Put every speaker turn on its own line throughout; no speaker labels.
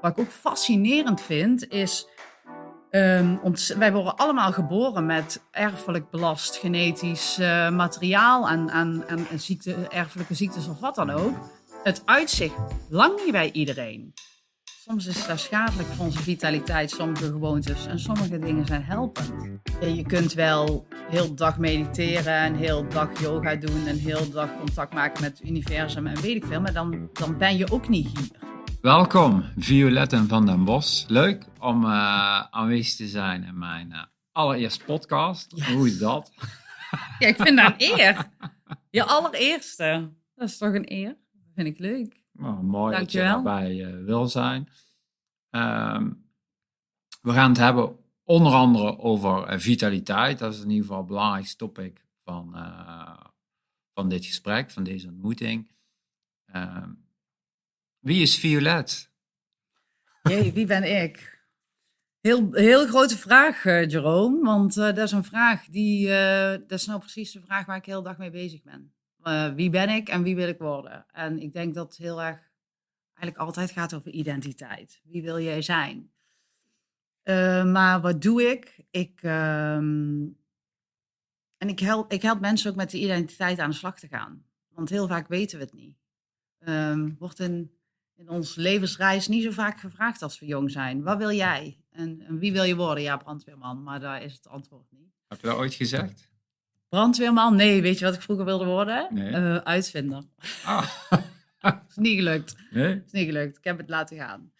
wat ik ook fascinerend vind, is. ehm, wij worden allemaal geboren met erfelijk belast genetisch eh, materiaal en, en, en, ziekte, erfelijke ziektes of wat dan ook. Het uitzicht lang niet bij iedereen. Soms is dat schadelijk voor onze vitaliteit, sommige gewoontes. En sommige dingen zijn helpend. Je kunt wel heel dag mediteren en heel dag yoga doen en heel dag contact maken met het universum en weet ik veel. Maar dan, dan ben je ook niet hier.
Welkom, Violetten van den Bos. Leuk om eh, aanwezig te zijn in mijn eh, allereerste podcast.
Yes.
Hoe is dat?
Ja, ik vind dat een eer. Je allereerste. Dat is toch een eer? Dat vind ik leuk.
Nou, mooi dat je daarbij eh, wil zijn. Ehm, we gaan het hebben onder andere over vitaliteit. Dat is in ieder geval het belangrijkste topic van, van dit gesprek, van deze ontmoeting. Ehm, wie is Violet?
Jee, wie ben ik? Heel, heel grote vraag, eh, Jerome. Want eh, dat is een vraag die. eh, dat is nou precies de vraag waar ik heel dag mee bezig ben. Wie ben ik en wie wil ik worden? En ik denk dat het heel erg. eigenlijk altijd gaat over identiteit. Wie wil jij zijn? Maar wat doe ik? Ik. ehm, en ik help, ik help mensen ook met de identiteit aan de slag te gaan. Want heel vaak weten we het niet. Ehm, wordt in in ons levensreis niet zo vaak gevraagd als we jong zijn. Wat wil jij? En, en wie wil je worden? Ja, brandweerman, maar daar is het antwoord niet.
Heb je dat ooit gezegd?
Brandweerman? Nee, weet je wat ik vroeger wilde worden?
Nee.
Eh, uitvinder.
Ah,
is niet gelukt.
nee?
is niet gelukt. Ik heb het laten gaan.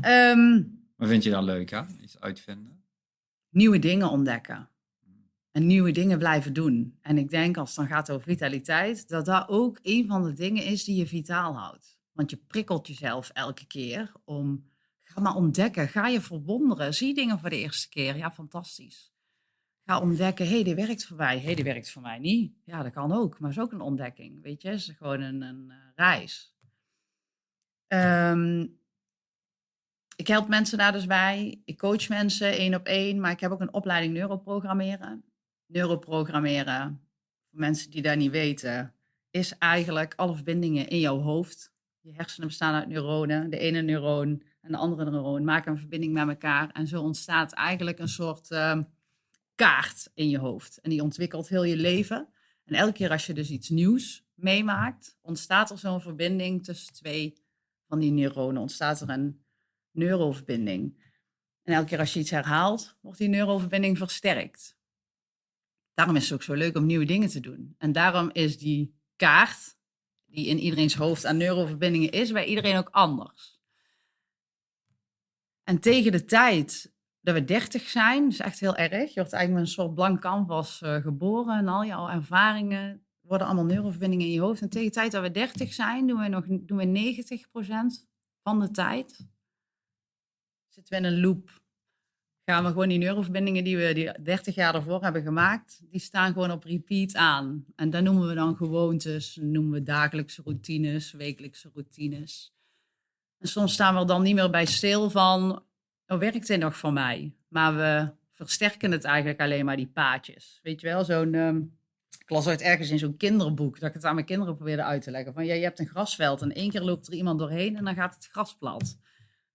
Ehm,
Wat vind je daar leuk aan? Iets uitvinden?
nieuwe dingen ontdekken. En nieuwe dingen blijven doen. En ik denk, als het dan gaat over vitaliteit, dat dat ook een van de dingen is die je vitaal houdt. Want je prikkelt jezelf elke keer om, ga maar ontdekken, ga je verwonderen, zie dingen voor de eerste keer. Ja, fantastisch. Ga ontdekken, hé, hey, dit werkt voor mij, hé, hey, dit werkt voor mij niet. Ja, dat kan ook, maar is ook een ontdekking, weet je. Het is gewoon een, een eh, reis. Ehm, ik help mensen daar dus bij. Ik coach mensen één op één, maar ik heb ook een opleiding neuroprogrammeren. Neuroprogrammeren, voor mensen die dat niet weten, is eigenlijk alle verbindingen in jouw hoofd. Je hersenen bestaan uit neuronen. De ene neuroon en de andere neuroon maken een verbinding met elkaar. En zo ontstaat eigenlijk een soort ehm, kaart in je hoofd. En die ontwikkelt heel je leven. En elke keer als je dus iets nieuws meemaakt, ontstaat er zo'n verbinding tussen twee van die neuronen. Ontstaat er een neuroverbinding. En elke keer als je iets herhaalt, wordt die neuroverbinding versterkt. Daarom is het ook zo leuk om nieuwe dingen te doen. En daarom is die kaart, die in iedereen's hoofd aan neuroverbindingen is, bij iedereen ook anders. En tegen de tijd dat we 30 zijn, is echt heel erg. Je wordt eigenlijk met een soort blank canvas eh, geboren en al jouw ervaringen worden allemaal neuroverbindingen in je hoofd. En tegen de tijd dat we 30 zijn, doen we nog doen we 90% van de tijd zitten we in een loop. Gaan we gewoon die neuroverbindingen die we die 30 jaar daarvoor hebben gemaakt, die staan gewoon op repeat aan. En dat noemen we dan gewoontes, noemen we dagelijkse routines, wekelijkse routines. En soms staan we er dan niet meer bij stil van, oh, werkt dit nog voor mij? Maar we versterken het eigenlijk alleen maar, die paadjes. Weet je wel, zo'n... ehm, ik las ooit ergens in zo'n kinderboek, dat ik het aan mijn kinderen probeerde uit te leggen. Van ja, je hebt een grasveld en één keer loopt er iemand doorheen en dan gaat het gras plat.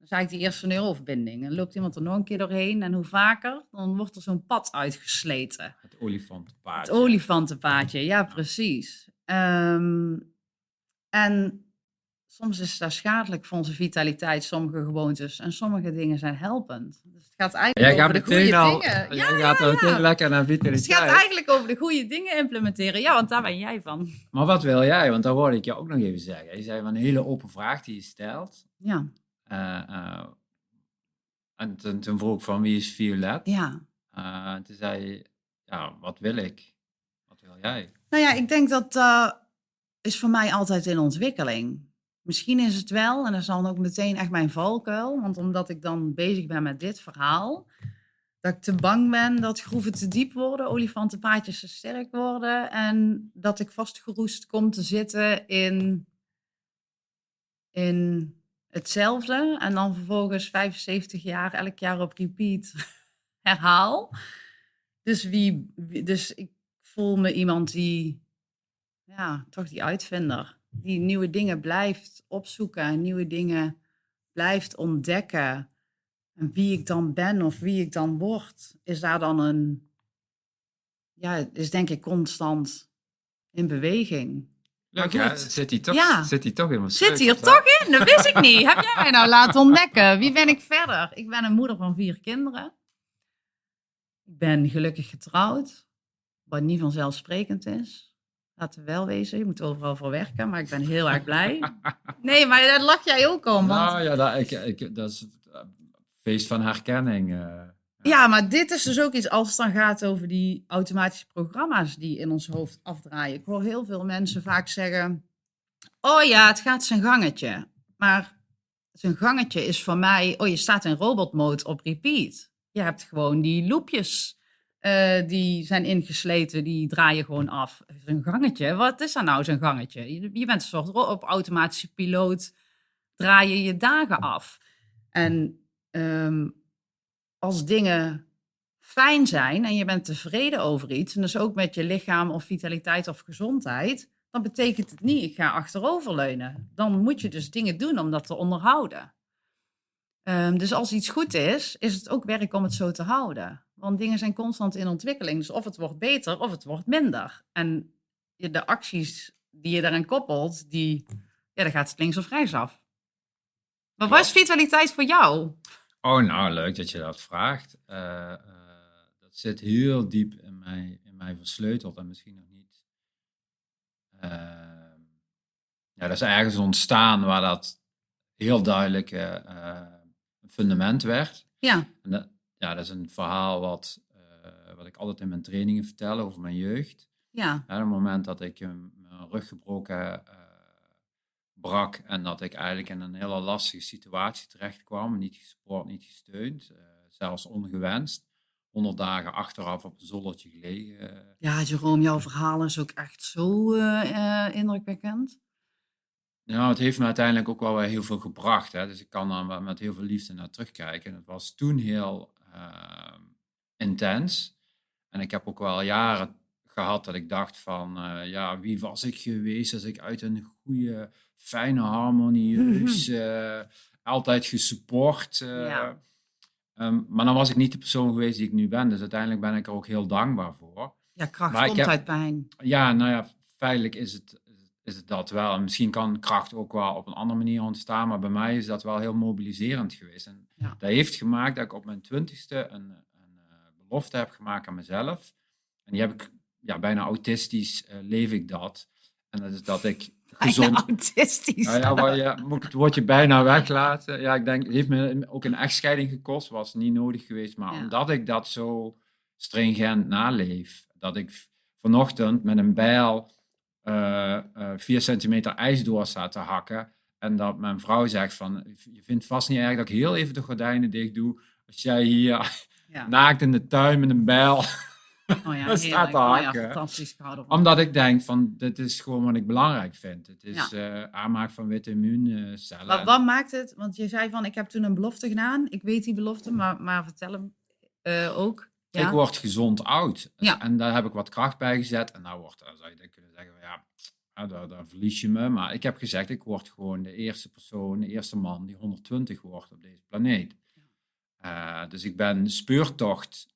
Is eigenlijk die eerste neuroverbinding. En loopt iemand er nog een keer doorheen en hoe vaker, dan wordt er zo'n pad uitgesleten.
Het olifantenpaard.
Het olifantenpaadje, ja precies. Ehm, en soms is dat schadelijk voor onze vitaliteit, sommige gewoontes. En sommige dingen zijn helpend. Dus het gaat eigenlijk
Jij gaat
over de goede
al,
dingen.
jij gaat er meteen lekker naar
Dus het
vitaliteit.
gaat eigenlijk over de goede dingen implementeren. Ja, want daar ben jij van.
Maar wat wil jij? Want dat hoorde ik je ook nog even zeggen. Je zei van een hele open vraag die je stelt.
Ja,
en toen, toen vroeg ik van wie is Violet?
ja.
Eh, toen zei ja, wat wil ik? Wat wil jij?
Nou ja, ik denk dat eh is voor mij altijd in ontwikkeling. Misschien is het wel, en dat is dan ook meteen echt mijn valkuil, want omdat ik dan bezig ben met dit verhaal, dat ik te bang ben dat groeven te diep worden, olifantenpaadjes te sterk worden en dat ik vastgeroest kom te zitten in, in hetzelfde en dan vervolgens 75 jaar elk jaar op repeat herhaal. Dus, wie, dus ik voel me iemand die, ja, toch die uitvinder, die nieuwe dingen blijft opzoeken, nieuwe dingen blijft ontdekken en wie ik dan ben of wie ik dan word, is daar dan een, ja, is denk ik constant in beweging.
Leuk,
goed.
Zit hij toch,
Ja.
zit hij toch in mijn
Zit
sleutels, hè?
toch in? Dat wist ik niet. Heb jij mij nou laten ontdekken? Wie ben ik verder? Ik ben een moeder van vier kinderen. Ik ben gelukkig getrouwd, wat niet vanzelfsprekend is. Laten we wel wezen, je moet overal voor werken, maar ik ben heel erg blij. Nee, maar daar lach jij ook om. Want
Nou ja, dat, ik, ik, dat is eh, feest van herkenning.
Ja, maar dit is dus ook iets als het dan gaat over die automatische programma's die in ons hoofd afdraaien. Ik hoor heel veel mensen vaak zeggen: Oh ja, het gaat zijn gangetje. Maar zijn gangetje is voor mij: Oh, je staat in robotmode op repeat. Je hebt gewoon die loopjes eh, die zijn ingesleten, die draaien gewoon af. Zijn gangetje, wat is dat nou, zijn gangetje? Je, je bent een soort op automatische piloot, draai je je dagen af. En ehm, als dingen fijn zijn en je bent tevreden over iets, en dus ook met je lichaam of vitaliteit of gezondheid, dan betekent het niet, ik ga achteroverleunen. Dan moet je dus dingen doen om dat te onderhouden. Ehm, dus als iets goed is, is het ook werk om het zo te houden. Want dingen zijn constant in ontwikkeling. Dus of het wordt beter of het wordt minder. En de acties die je daaraan koppelt, die, ja, dan gaat het links of rechts af. Maar wat is vitaliteit voor jou?
Oh, nou, leuk dat je dat vraagt. Eh, eh, dat zit heel diep in mij, in mij versleuteld en misschien nog niet. eh, ja, dat is ergens ontstaan waar dat heel duidelijk eh, een fundament werd.
Ja,
En dat, ja, dat is een verhaal wat, wat ik altijd in mijn trainingen vertel over mijn jeugd.
ja,
Ja, op het moment dat ik mijn rug gebroken brak en dat ik eigenlijk in een hele lastige situatie terecht kwam, niet gesupport, niet gesteund, eh, zelfs ongewenst, 100 dagen achteraf op een zoldertje gelegen. eh,
ja, Jerome, jouw verhaal is ook echt zo eh, indrukwekkend.
Nou, het heeft me uiteindelijk ook wel weer heel veel gebracht. Hè? Dus ik kan daar met heel veel liefde naar terugkijken. Het was toen heel eh, intens. En ik heb ook wel jaren gehad dat ik dacht van... ja, wie was ik geweest als ik uit een goede, fijne, harmonieus... eh, altijd gesupport... eh,
Ja.
ehm, maar dan was ik niet de persoon geweest die ik nu ben. Dus uiteindelijk ben ik er ook heel dankbaar voor.
Ja, kracht
Maar ik
komt
heb-
uit pijn.
Ja, nou ja, feitelijk is het, is het dat wel. En misschien kan kracht ook wel op een andere manier ontstaan, maar bij mij is dat wel heel mobiliserend geweest. En
Ja.
dat heeft gemaakt dat ik op mijn twintigste een, een eh, belofte heb gemaakt aan mezelf. En die heb ik, ja, bijna autistisch leef ik dat. En dat is dat ik gezond...
Autistisch.
Nou ja, waar je, moet het woordje bijna weglaten? Ja, ik denk, het heeft me ook een echtscheiding gekost, was niet nodig geweest. Maar
Ja.
omdat ik dat zo stringent naleef, dat ik vanochtend met een bijl eh, vier centimeter ijs door sta te hakken. En dat mijn vrouw zegt van, je vindt vast niet erg dat ik heel even de gordijnen dicht doe. Als jij hier
ja.
naakt in de tuin met een bijl
oh ja,
dat staat
Oh ja,
omdat ik denk van, dit is gewoon wat ik belangrijk vind. Het is eh, aanmaak van witte immuuncellen.
Wat, wat maakt het? Want je zei van, ik heb toen een belofte gedaan. Ik weet die belofte, maar, maar vertel hem eh, ook. Ja?
Ik word gezond oud.
Ja.
En daar heb ik wat kracht bij gezet. En nou wordt, dan zou je dan kunnen zeggen, van, ja, ja daar, daar verlies je me. Maar ik heb gezegd, ik word gewoon de eerste persoon, de eerste man die 120 wordt op deze planeet. Eh, dus ik ben speurtocht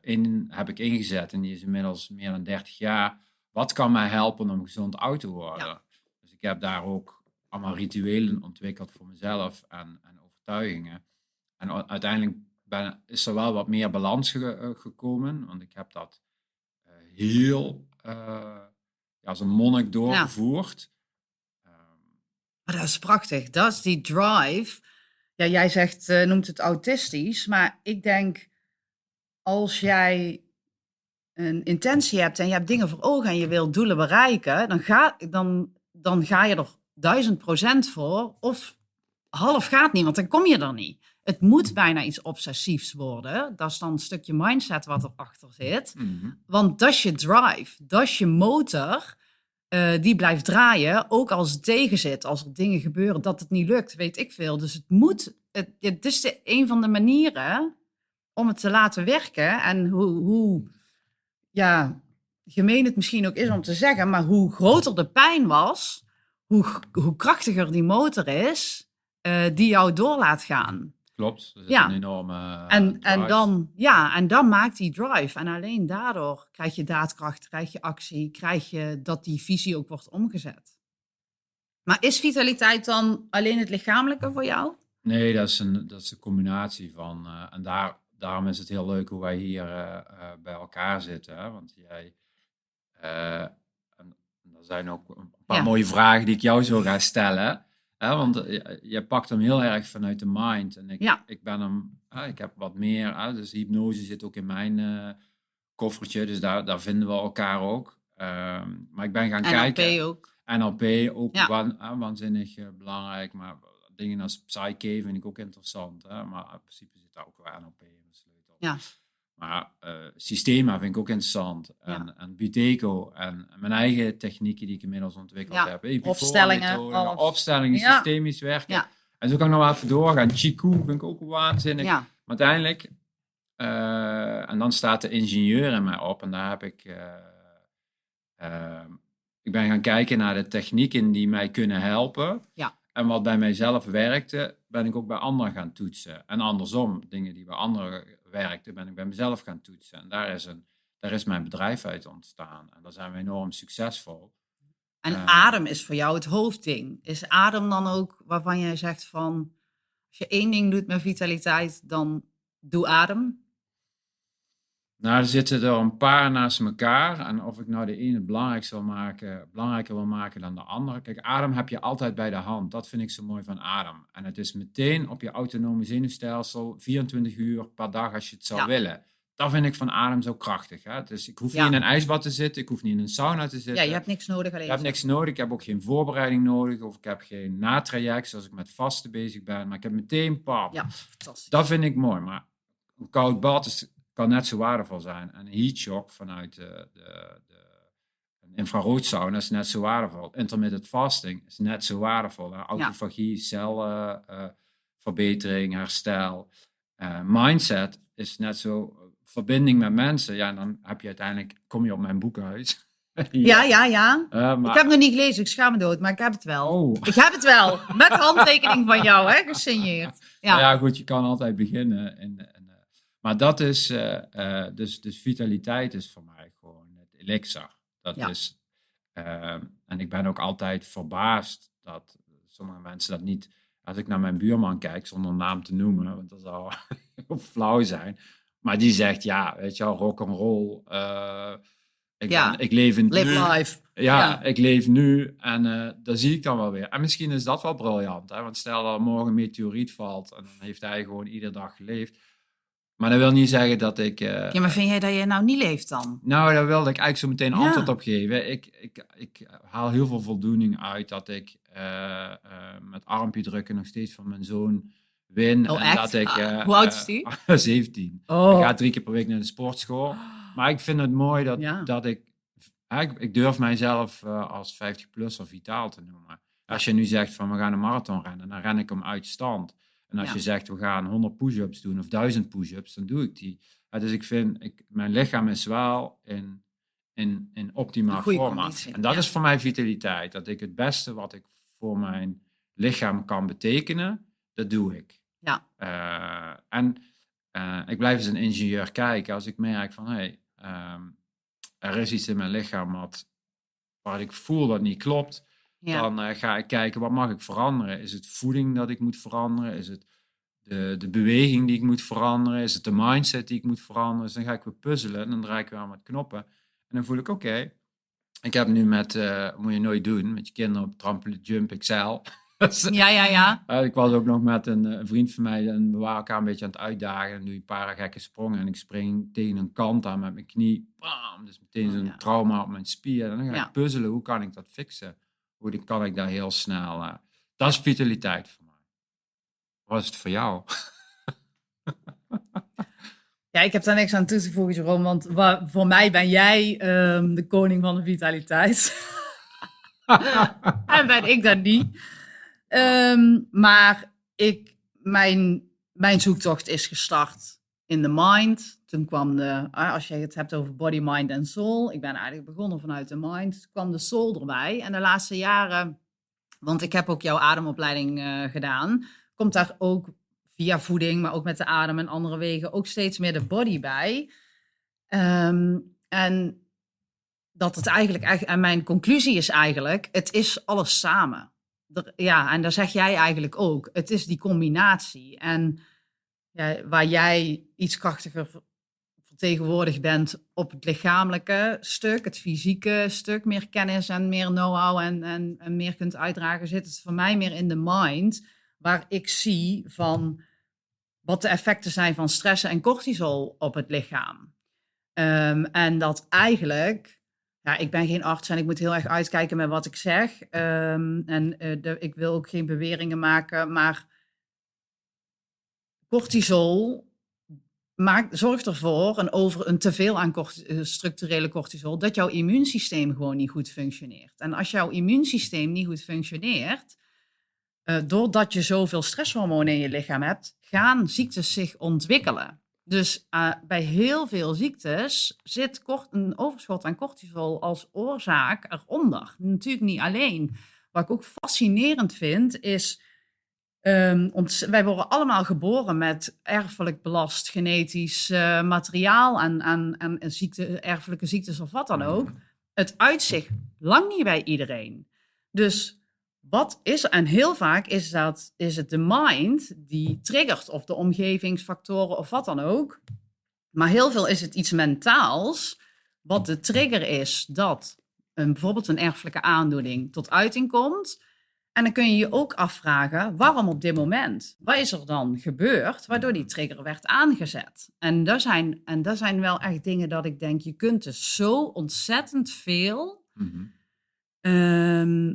in, heb ik ingezet. En die is inmiddels meer dan 30 jaar. Wat kan mij helpen om gezond oud te worden?
Ja.
Dus ik heb daar ook allemaal rituelen ontwikkeld voor mezelf en, en overtuigingen. En uiteindelijk ben, is er wel wat meer balans ge- eh, gekomen. Want ik heb dat eh, heel eh, ja, als een monnik doorgevoerd. Ehm,
Maar dat is prachtig. Dat is die drive. Ja, jij zegt, eh, noemt het autistisch. Maar ik denk, als jij een intentie hebt en je hebt dingen voor ogen en je wilt doelen bereiken, dan ga, dan, dan ga je er duizend procent voor. Of half gaat niet, want dan kom je er niet. Het moet bijna iets obsessiefs worden. Dat is dan een stukje mindset wat erachter zit.
mhm.
Want dat is je drive, dat is je motor. eh, die blijft draaien, ook als het tegen zit. Als er dingen gebeuren dat het niet lukt, weet ik veel. Dus het moet, het, het is de, een van de manieren om het te laten werken. En hoe, hoe ja, gemeen het misschien ook is om te zeggen, maar hoe groter de pijn was, hoe, hoe krachtiger die motor is. eh, die jou door laat gaan.
Klopt. Zit
Ja.
een enorme eh,
En, en, dan, ja, en dan maakt die drive. En alleen daardoor krijg je daadkracht, krijg je actie, krijg je dat die visie ook wordt omgezet. Maar is vitaliteit dan alleen het lichamelijke voor jou?
Nee, dat is een, dat is een combinatie van. eh, en daar, daarom is het heel leuk hoe wij hier eh, eh, bij elkaar zitten. Hè? Want jij. eh, en er zijn ook een paar
Ja.
mooie vragen die ik jou zo ga stellen. Hè? Want je, pakt hem heel erg vanuit de mind. En ik,
Ja.
ik ben hem. ik heb wat meer. Dus hypnose zit ook in mijn koffertje. Dus daar, daar vinden we elkaar ook. Ehm, maar ik ben gaan kijken.
NLP ook.
NLP ook
Ja.
waan- waanzinnig belangrijk, maar dingen als Psyche vind ik ook interessant. Hè? Maar in principe zit daar ook wel NLP in.
Ja.
Maar eh Systema vind ik ook interessant. En, en Buteco en mijn eigen technieken die ik inmiddels ontwikkeld
Ja.
heb. Epifora
Opstellingen,
methode,
alles.
Opstellingen,
Ja.
systemisch werken.
Ja.
En zo kan ik nog wel even doorgaan. Chiku vind ik ook waanzinnig.
Ja,
Maar uiteindelijk, eh, en dan staat de ingenieur in mij op en daar heb ik, eh, ik ben gaan kijken naar de technieken die mij kunnen helpen.
Ja.
En wat bij mijzelf werkte, ben ik ook bij anderen gaan toetsen. En andersom, dingen die bij anderen werkten, ben ik bij mezelf gaan toetsen. En daar is, een, daar is mijn bedrijf uit ontstaan. En daar zijn we enorm succesvol.
en
Eh.
adem is voor jou het hoofdding. Is adem dan ook waarvan jij zegt van... Als je één ding doet met vitaliteit, dan doe adem.
Nou, er zitten er een paar naast elkaar. En of ik nou de ene belangrijkste wil maken, belangrijker wil maken dan de andere. Kijk, adem heb je altijd bij de hand. Dat vind ik zo mooi van adem. En het is meteen op je autonome zenuwstelsel 24 uur per dag als je het zou
Ja.
willen. Dat vind ik van adem zo krachtig. Hè? Dus ik hoef
Ja.
niet in een ijsbad te zitten. Ik hoef niet in een sauna te zitten.
Ja, je hebt niks nodig alleen.
Ik heb niks nodig. Ik heb ook geen voorbereiding nodig. Of ik heb geen natraject zoals ik met vasten bezig ben. Maar ik heb meteen pap.
Ja, fantastisch.
Dat vind ik mooi, maar een koud bad is, kan net zo waardevol zijn. En een heat shock vanuit de, de, de een infraroodsauna is net zo waardevol. Intermittent fasting is net zo waardevol. Hè? Autofagie, celverbetering, herstel. Eh, mindset is net zo eh, verbinding met mensen. Ja, en dan heb je uiteindelijk, kom je op mijn boek uit.
Ja, ja, ja.
Eh, maar,
Ik heb het nog niet gelezen, ik schaam me dood, maar ik heb het wel.
Oh.
Ik heb het wel, met handtekening van jou, hè, gesigneerd. Ja,
Nou ja, goed, je kan altijd beginnen. En, en, eh, maar dat is, eh, eh, dus, dus vitaliteit is voor mij gewoon het elixir. Dat
Ja.
is, eh, en ik ben ook altijd verbaasd dat sommige mensen dat niet, als ik naar mijn buurman kijk, zonder naam te noemen, want dat zou flauw zijn. Maar die zegt, ja, weet je wel, rock and roll. eh, ik,
Ja.
ik leef in
live
nu.
life.
Ja,
Ja.
ik leef nu en dat zie ik dan wel weer. En misschien is dat wel briljant, hè? want stel dat er morgen een meteoriet valt en dan heeft hij gewoon iedere dag geleefd. Maar dat wil niet zeggen dat ik. eh,
Ja, maar vind jij dat je nou niet leeft dan?
Nou, daar wilde ik eigenlijk zo meteen
Ja.
antwoord op geven. Ik, ik, ik haal heel veel voldoening uit dat ik eh, eh, met armpje drukken nog steeds van mijn zoon win.
Oh,
en
echt?
dat ik,
Ah, hoe oud is
eh,
die?
17.
Oh.
Ik ga drie keer per week naar de sportschool. Maar ik vind het mooi dat,
Ja.
dat ik, ik... Ik durf mijzelf als 50-plusser vitaal te noemen. Als je nu zegt van we gaan een marathon rennen, dan ren ik hem uit stand. En als
Ja.
je zegt we gaan 100 push-ups doen of 1000 push-ups, dan doe ik die. Ja, dus ik vind, ik, mijn lichaam is wel in, in, in optimaal
conditie,
En dat
ja.
is voor mij vitaliteit. Dat ik het beste wat ik voor mijn lichaam kan betekenen, dat doe ik.
Ja.
Eh, en eh, ik blijf als een ingenieur kijken als ik merk van hé, hey, ehm, er is iets in mijn lichaam wat, waar ik voel dat niet klopt.
Ja.
Dan eh, ga ik kijken wat mag ik veranderen. Is het voeding dat ik moet veranderen? Is het de, de beweging die ik moet veranderen? Is het de mindset die ik moet veranderen? Dus dan ga ik weer puzzelen en dan draai ik weer aan met knoppen. En dan voel ik oké. ik heb nu met, eh, moet je nooit doen, met je kinderen op trampoline jump. Dus,
ja, ja, ja.
eh, ik was ook nog met een, een vriend van mij en we waren elkaar een beetje aan het uitdagen. En doe je een paar gekke sprongen en ik spring tegen een kant aan met mijn knie. Bam, dus meteen
Oh,
zo'n
ja.
trauma op mijn spier. En dan ga
Ja.
ik puzzelen, hoe kan ik dat fixen? Hoe die- kan ik daar heel snel... eh, dat is vitaliteit voor mij. Wat is het voor jou?
Ja, ik heb daar niks aan toe te voegen, Jerome, want wa- voor mij ben jij ehm, de koning van de vitaliteit. en ben ik dat niet. Ehm, maar ik, mijn, mijn zoektocht is gestart in de mind. Toen kwam de, ah, als je het hebt over body, mind en soul. Ik ben eigenlijk begonnen vanuit de mind. Kwam de soul erbij. En de laatste jaren Want ik heb ook jouw ademopleiding eh, gedaan. Komt daar ook via voeding, maar ook met de adem en andere wegen, ook steeds meer de body bij. Ehm, en dat het eigenlijk, en mijn conclusie is eigenlijk, het is alles samen. Ja, en daar zeg jij eigenlijk ook. Het is die combinatie. En ja, waar jij iets krachtiger vertegenwoordigd bent op het lichamelijke stuk, het fysieke stuk, meer kennis en meer know-how en, en, meer kunt uitdragen, zit het voor mij meer in de mind, waar ik zie van wat de effecten zijn van stressen en cortisol op het lichaam. Ehm, en dat eigenlijk, ja, ik ben geen arts en ik moet heel erg uitkijken met wat ik zeg. Ehm, en eh, de, ik wil ook geen beweringen maken, maar cortisol maakt, zorgt ervoor, een over een teveel aan corti- eh, structurele cortisol, dat jouw immuunsysteem gewoon niet goed functioneert. En als jouw immuunsysteem niet goed functioneert, eh, doordat je zoveel stresshormonen in je lichaam hebt, gaan ziektes zich ontwikkelen. Dus eh, bij heel veel ziektes zit kort, een overschot aan cortisol als oorzaak eronder. Natuurlijk niet alleen. Wat ik ook fascinerend vind, is. Ehm, wij worden allemaal geboren met erfelijk belast genetisch eh, materiaal en, en, en ziekte, erfelijke ziektes of wat dan ook. Het uitzicht lang niet bij iedereen. Dus wat is, en heel vaak is, dat, is het de mind die triggert, of de omgevingsfactoren of wat dan ook. Maar heel veel is het iets mentaals, wat de trigger is dat een, bijvoorbeeld een erfelijke aandoening tot uiting komt. En dan kun je je ook afvragen, waarom op dit moment? Wat is er dan gebeurd waardoor die trigger werd aangezet? En dat zijn, en dat zijn wel echt dingen dat ik denk, je kunt dus zo ontzettend veel
Mhm.
Ehm,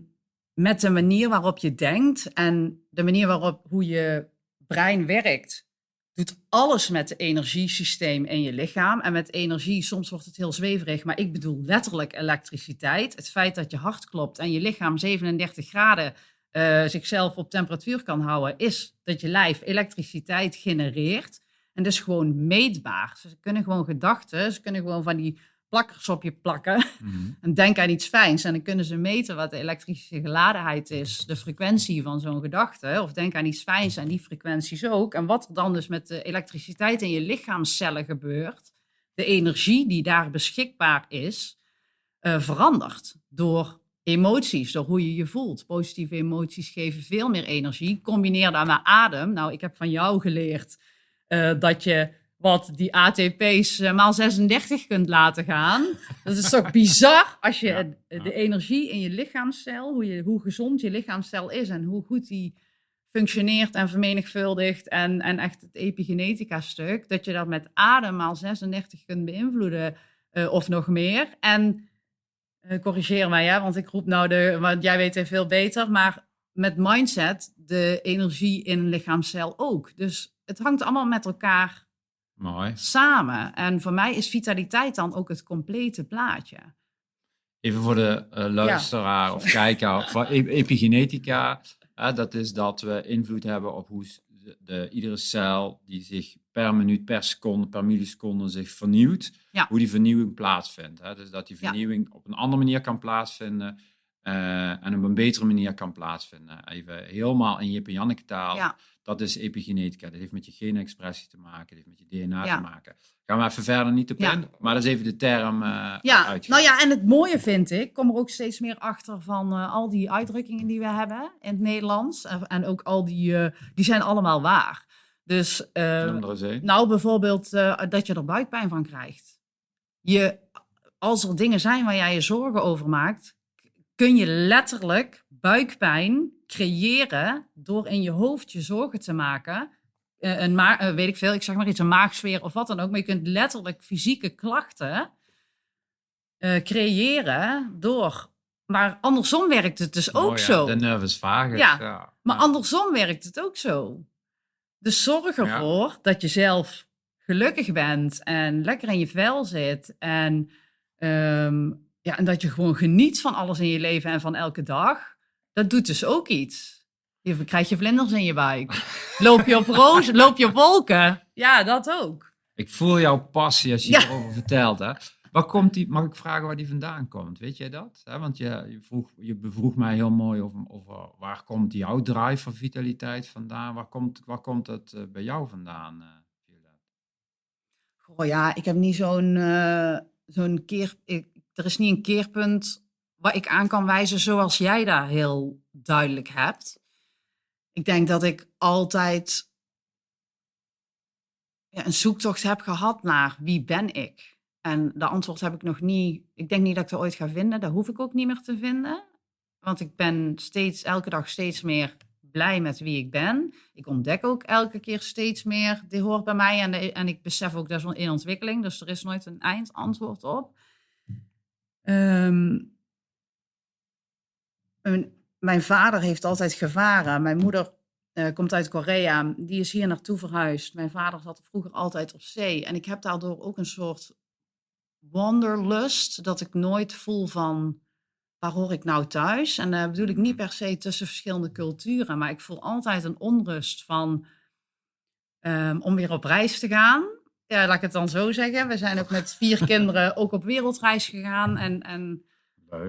met de manier waarop je denkt en de manier waarop hoe je brein werkt, doet alles met het energiesysteem in je lichaam. En met energie, soms wordt het heel zweverig, maar ik bedoel letterlijk elektriciteit. Het feit dat je hart klopt en je lichaam 37 graden eh, zichzelf op temperatuur kan houden, is dat je lijf elektriciteit genereert. En dat is gewoon meetbaar. Ze kunnen gewoon gedachten, ze kunnen gewoon van die plakkers op je plakken.
Mhm.
En denk aan iets fijns. En dan kunnen ze meten wat de elektrische geladenheid is, de frequentie van zo'n gedachte. Of denk aan iets fijns en die frequenties ook. En wat er dan dus met de elektriciteit in je lichaamscellen gebeurt, de energie die daar beschikbaar is, eh, verandert door emoties, door hoe je je voelt. Positieve emoties geven veel meer energie. Combineer dat met adem. Nou, ik heb van jou geleerd eh, dat je wat die ATP's eh, maal 36 kunt laten gaan. Dat is toch bizar als je
Ja,
het-
ja.
de energie in je lichaamscel, hoe, je, hoe gezond je lichaamscel is en hoe goed die functioneert en vermenigvuldigt en, en echt het epigenetica stuk, dat je dat met adem maal 36 kunt beïnvloeden eh, of nog meer. En corrigeer mij, ja, want ik roep nou de, want jij weet het veel beter, maar met mindset de energie in een lichaamscel ook. Dus het hangt allemaal met elkaar
Mooi.
samen. En voor mij is vitaliteit dan ook het complete plaatje.
Even voor de eh, luisteraar of kijker e- epigenetica. dat is dat we invloed hebben op hoe de, de- iedere cel die zich per minuut, per seconde, per milliseconde zich vernieuwt.
Ja.
Hoe die vernieuwing plaatsvindt. Hè. Dus dat die
Ja.
vernieuwing op een andere manier kan plaatsvinden. Eh, en op een betere manier kan plaatsvinden. Even helemaal in Jip en Janneke taal.
Ja.
Dat is epigenetica. Dat heeft met je genexpressie te maken. Dat heeft met je DNA
Ja.
te maken. Gaan we even verder niet op
Ja.
in. Maar dat is even de term eh
Ja, nou ja, en het mooie vind ik, kom er ook steeds meer achter van eh, al die uitdrukkingen die we hebben in het Nederlands. En, en ook al die, die zijn allemaal waar. Dus nou bijvoorbeeld dat je er buikpijn van krijgt. Je, als er dingen zijn waar jij je zorgen over maakt, kun je letterlijk buikpijn creëren door in je hoofd je zorgen te maken. Eh, een ma- eh, weet ik veel, ik zeg maar iets, een maagsfeer of wat dan ook. Maar je kunt letterlijk fysieke klachten eh, creëren door. Maar andersom werkt het dus ook
Oh ja,
zo.
De nervus vagus.
Ja,
Ja.
Maar
Ja.
andersom werkt het ook zo. Dus zorg ervoor dat je zelf gelukkig bent en lekker in je vel zit. En, ehm, ja, en dat je gewoon geniet van alles in je leven en van elke dag. Dat doet dus ook iets. Je krijg je vlinders in je buik. Loop je op rozen, loop je op wolken. Ja, dat ook.
Ik voel jouw passie als je
Ja.
erover vertelt. Hè? Waar komt die, mag ik vragen waar die vandaan komt? Weet jij dat? want je, je, vroeg, je bevroeg mij heel mooi over, over waar komt jouw drive voor vitaliteit vandaan? Waar komt, waar komt het uh, bij jou vandaan, uh,
Goh, ja, ik heb niet zo'n uh, zo'n keer... Ik, er is niet een keerpunt waar ik aan kan wijzen zoals jij daar heel duidelijk hebt. Ik denk dat ik altijd ja, een zoektocht heb gehad naar wie ben ik. En de antwoord heb ik nog niet. Ik denk niet dat ik er ooit ga vinden. Dat hoef ik ook niet meer te vinden. Want ik ben steeds, elke dag steeds meer blij met wie ik ben. Ik ontdek ook elke keer steeds meer. Die hoort bij mij. En, en ik besef ook dat is in ontwikkeling. Dus er is nooit een eindantwoord op. Um, mijn vader heeft altijd gevaren. Mijn moeder uh, komt uit Korea. Die is hier naartoe verhuisd. Mijn vader zat vroeger altijd op zee. En ik heb daardoor ook een soort wanderlust. Dat ik nooit voel van waar hoor ik nou thuis? En daar bedoel ik niet per se tussen verschillende culturen. Maar ik voel altijd een onrust van um, om weer op reis te gaan. Ja, laat ik het dan zo zeggen. We zijn ook met vier kinderen ook op wereldreis gegaan. En, en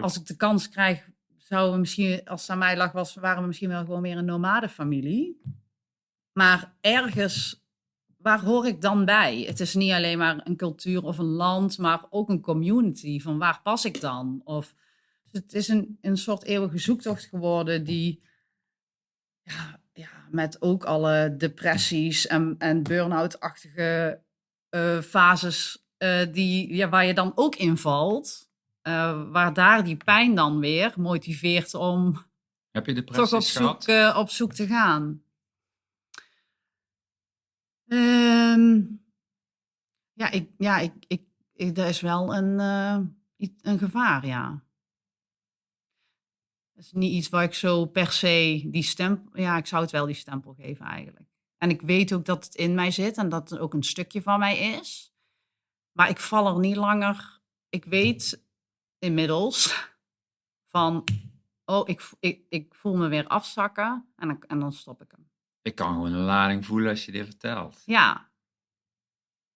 als ik de kans krijg, zouden we misschien, als het aan mij lag, was, waren we misschien wel gewoon meer een nomadenfamilie. Maar ergens, waar hoor ik dan bij? Het is niet alleen maar een cultuur of een land, maar ook een community. Van waar pas ik dan? Of, het is een, een soort eeuwige zoektocht geworden die ja, ja, met ook alle depressies en, en burn-out-achtige uh, fases uh, die, ja, waar je dan ook invalt uh, waar daar die pijn dan weer motiveert om
Heb je
toch op zoek, op zoek te gaan. Um, ja, ik, ja ik, ik, ik, dat is wel een, een gevaar, ja. Dat is niet iets waar ik zo per se die stempel... Ja, ik zou het wel die stempel geven eigenlijk. En ik weet ook dat het in mij zit en dat het ook een stukje van mij is. Maar ik val er niet langer... Ik weet inmiddels van, oh, ik, ik, ik voel me weer afzakken en dan, en dan stop ik hem.
Ik kan gewoon een lading voelen als je dit vertelt.
Ja.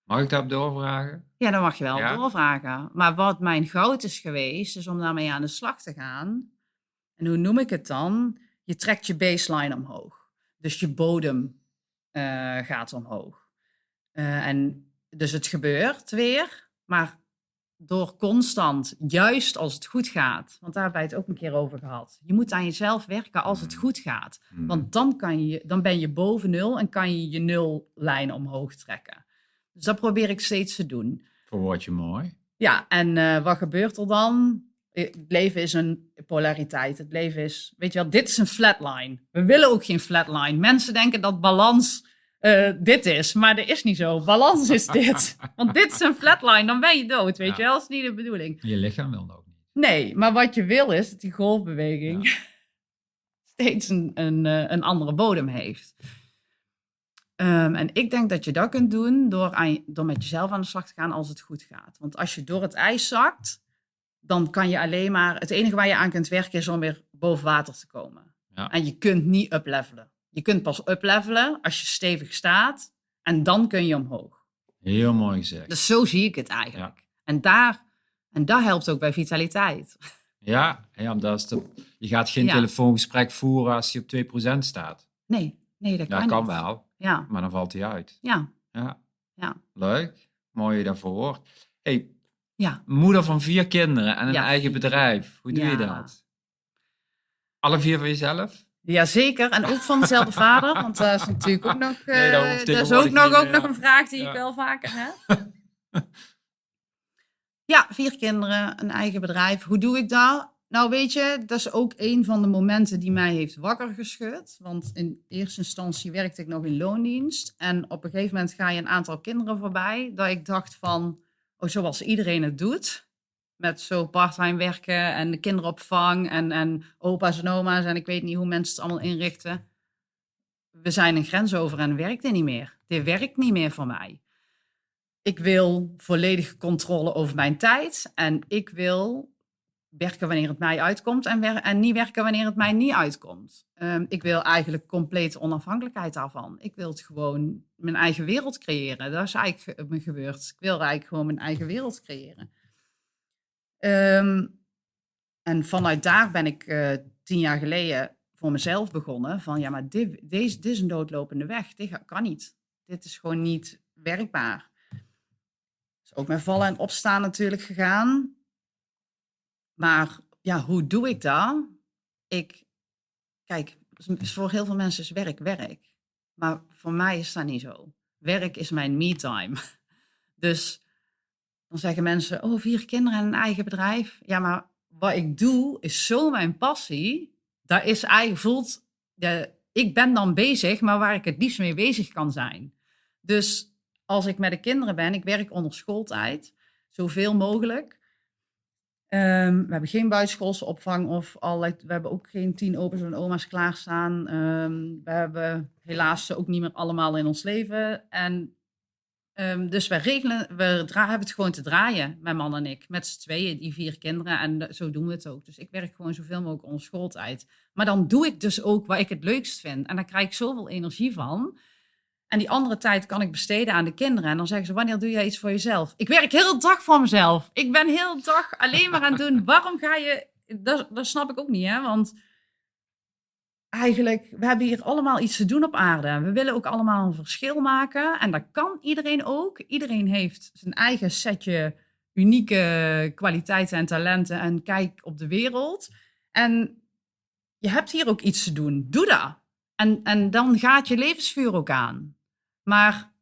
Mag ik daarop doorvragen?
Ja, dan mag je wel ja? doorvragen. Maar wat mijn goud is geweest, is om daarmee aan de slag te gaan. En hoe noem ik het dan? Je trekt je baseline omhoog. Dus je bodem gaat omhoog. Uh, en dus het gebeurt weer, maar door constant, juist als het goed gaat, want daar hebben wij het ook een keer over gehad. Je moet aan jezelf werken als het mm. goed gaat. Mm. Want dan, kan je, dan ben je boven nul en kan je je nullijn omhoog trekken. Dus dat probeer ik steeds te doen.
Verwoord je mooi.
Ja, en uh, wat gebeurt er dan? Het leven is een polariteit. Het leven is, weet je wel, dit is een flatline. We willen ook geen flatline. Mensen denken dat balans uh, dit is. Maar dat is niet zo. Balans is dit. Want dit is een flatline, dan ben je dood, weet je wel. Dat is niet de bedoeling.
Je lichaam wil dat ook niet.
Nee, maar wat je wil is dat die golfbeweging steeds een, een, eh, een andere bodem heeft. Um, en ik denk dat je dat kunt doen door, aan, door met jezelf aan de slag te gaan als het goed gaat. Want als je door het ijs zakt, dan kan je alleen maar... Het enige waar je aan kunt werken is om weer boven water te komen. Ja. En je kunt niet uplevelen. Je kunt pas uplevelen als je stevig staat en dan kun je omhoog.
Heel mooi gezegd.
Dus zo zie ik het eigenlijk. En, daar, en dat helpt ook bij vitaliteit.
Ja, ja dat is de, je gaat geen telefoongesprek voeren als je op 2% staat.
Nee, nee dat kan
Ja,
kan
wel. Ja. Maar dan valt hij uit.
Ja.
Ja.
ja.
Leuk. Mooi je daarvoor hoort. Hey,
ja.
moeder van vier kinderen en een eigen bedrijf. Hoe doe je dat? Alle vier van jezelf?
Jazeker, en ook van dezelfde vader, want dat is natuurlijk ook nog, uh, dat, is ook, nog, ook nog een vraag die ik wel vaker heb. ja, vier kinderen, een eigen bedrijf. Hoe doe ik dat? Nou, weet je, dat is ook een van de momenten die mij heeft wakker geschud. Want in eerste instantie werkte ik nog in loondienst. En op een gegeven moment ga je een aantal kinderen voorbij. Dat ik dacht van, zoals iedereen het doet met zo parttime werken en de kinderopvang en, en opa's en oma's en ik weet niet hoe mensen het allemaal inrichten. We zijn een grens over en werkt dit niet meer. Dit werkt niet meer voor mij. Ik wil volledige controle over mijn tijd en ik wil werken wanneer het mij uitkomt en, en niet werken wanneer het mij niet uitkomt. Um, ik wil eigenlijk complete onafhankelijkheid daarvan. Ik wil het gewoon mijn eigen wereld creëren. Dat is eigenlijk me gebeurd. Ik wil eigenlijk gewoon mijn eigen wereld creëren. Ehm, en vanuit daar ben ik eh, tien jaar geleden voor mezelf begonnen. Van ja, maar dit, deze, dit is een doodlopende weg. Dit kan niet. Dit is gewoon niet werkbaar. Ook met vallen en opstaan natuurlijk gegaan. Maar ja, hoe doe ik dat? Ik, kijk, is voor heel veel mensen is werk werk. Maar voor mij is dat niet zo. Werk is mijn me-time. Dus dan zeggen mensen, oh, vier kinderen en een eigen bedrijf. Ja, maar wat ik doe is zo mijn passie. Dat is eigenlijk, voelt, de, ik ben dan bezig, maar waar ik het liefst mee bezig kan zijn. Dus als ik met de kinderen ben, ik werk onder schooltijd, zoveel mogelijk. Ehm, we hebben geen buitenschoolse opvang of allerlei, we hebben ook geen tien opa's en oma's klaarstaan. Ehm, we hebben helaas ook niet meer allemaal in ons leven. En ehm, dus we regelen, we hebben het gewoon te draaien, mijn man en ik, met z'n tweeën, die vier kinderen. En zo doen we het ook. Dus ik werk gewoon zoveel mogelijk onder schooltijd. Maar dan doe ik dus ook wat ik het leukst vind. En daar krijg ik zoveel energie van. En die andere tijd kan ik besteden aan de kinderen. En dan zeggen ze, wanneer doe jij iets voor jezelf? Ik werk heel de dag voor mezelf. Ik ben heel de dag alleen maar aan het doen. Waarom ga je... Dat, dat snap ik ook niet, hè. Want eigenlijk, we hebben hier allemaal iets te doen op aarde. We willen ook allemaal een verschil maken. En dat kan iedereen ook. Iedereen heeft zijn eigen setje unieke kwaliteiten en talenten en kijk op de wereld. En je hebt hier ook iets te doen. Doe dat. En, en dan gaat je levensvuur ook aan. Maar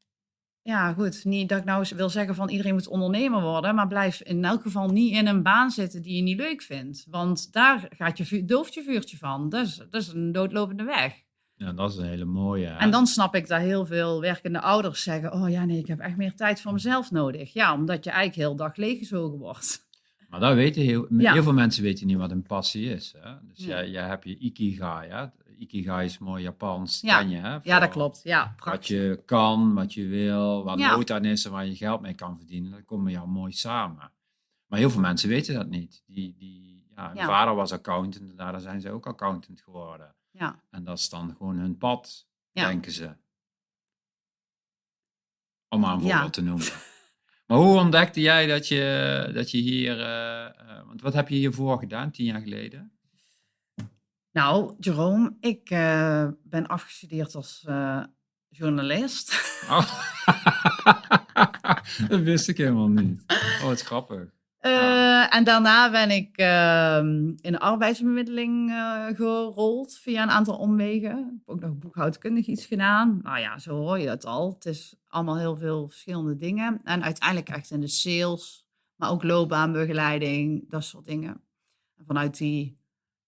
ja, goed, niet dat ik nou wil zeggen van iedereen moet ondernemer worden, maar blijf in elk geval niet in een baan zitten die je niet leuk vindt. Want daar gaat je, dooft je vuurtje van. Dat is, dat is een doodlopende weg.
Ja, dat is een hele mooie. hè.
En dan snap ik dat heel veel werkende ouders zeggen: Oh ja, nee, ik heb echt meer tijd voor mezelf nodig. Ja, omdat je eigenlijk heel dag leeggezogen wordt.
Maar dat weten heel,
Ja.
heel veel mensen weten niet wat een passie is. Hè? Dus
Ja.
jij, jij hebt je ikigai. Hè? Ikigai is mooi Japans.
Ja.
je, hè?
Ja, dat klopt. Ja,
Wat je kan, wat je wil, wat
Ja.
nood aan is en waar je geld mee kan verdienen. Dat komt bij jou mooi samen. Maar heel veel mensen weten dat niet. Die, die, ja, mijn
Ja.
vader was accountant en daardoor zijn ze ook accountant geworden.
Ja.
En dat is dan gewoon hun pad,
Ja.
denken ze. Om maar een voorbeeld te noemen. Maar hoe ontdekte jij dat je, dat je hier... eh, eh, want wat heb je hiervoor gedaan, tien jaar geleden?
Nou, Jerome, ik eh, ben afgestudeerd als eh, journalist.
Oh. dat wist ik helemaal niet. Oh, wat grappig.
Eh, en daarna ben ik ehm, in de arbeidsbemiddeling gerold via een aantal omwegen. Ik heb ook nog boekhoudkundig iets gedaan. Nou ja, zo hoor je het al. Het is allemaal heel veel verschillende dingen. En uiteindelijk echt in de sales, maar ook loopbaanbegeleiding, dat soort dingen. En vanuit die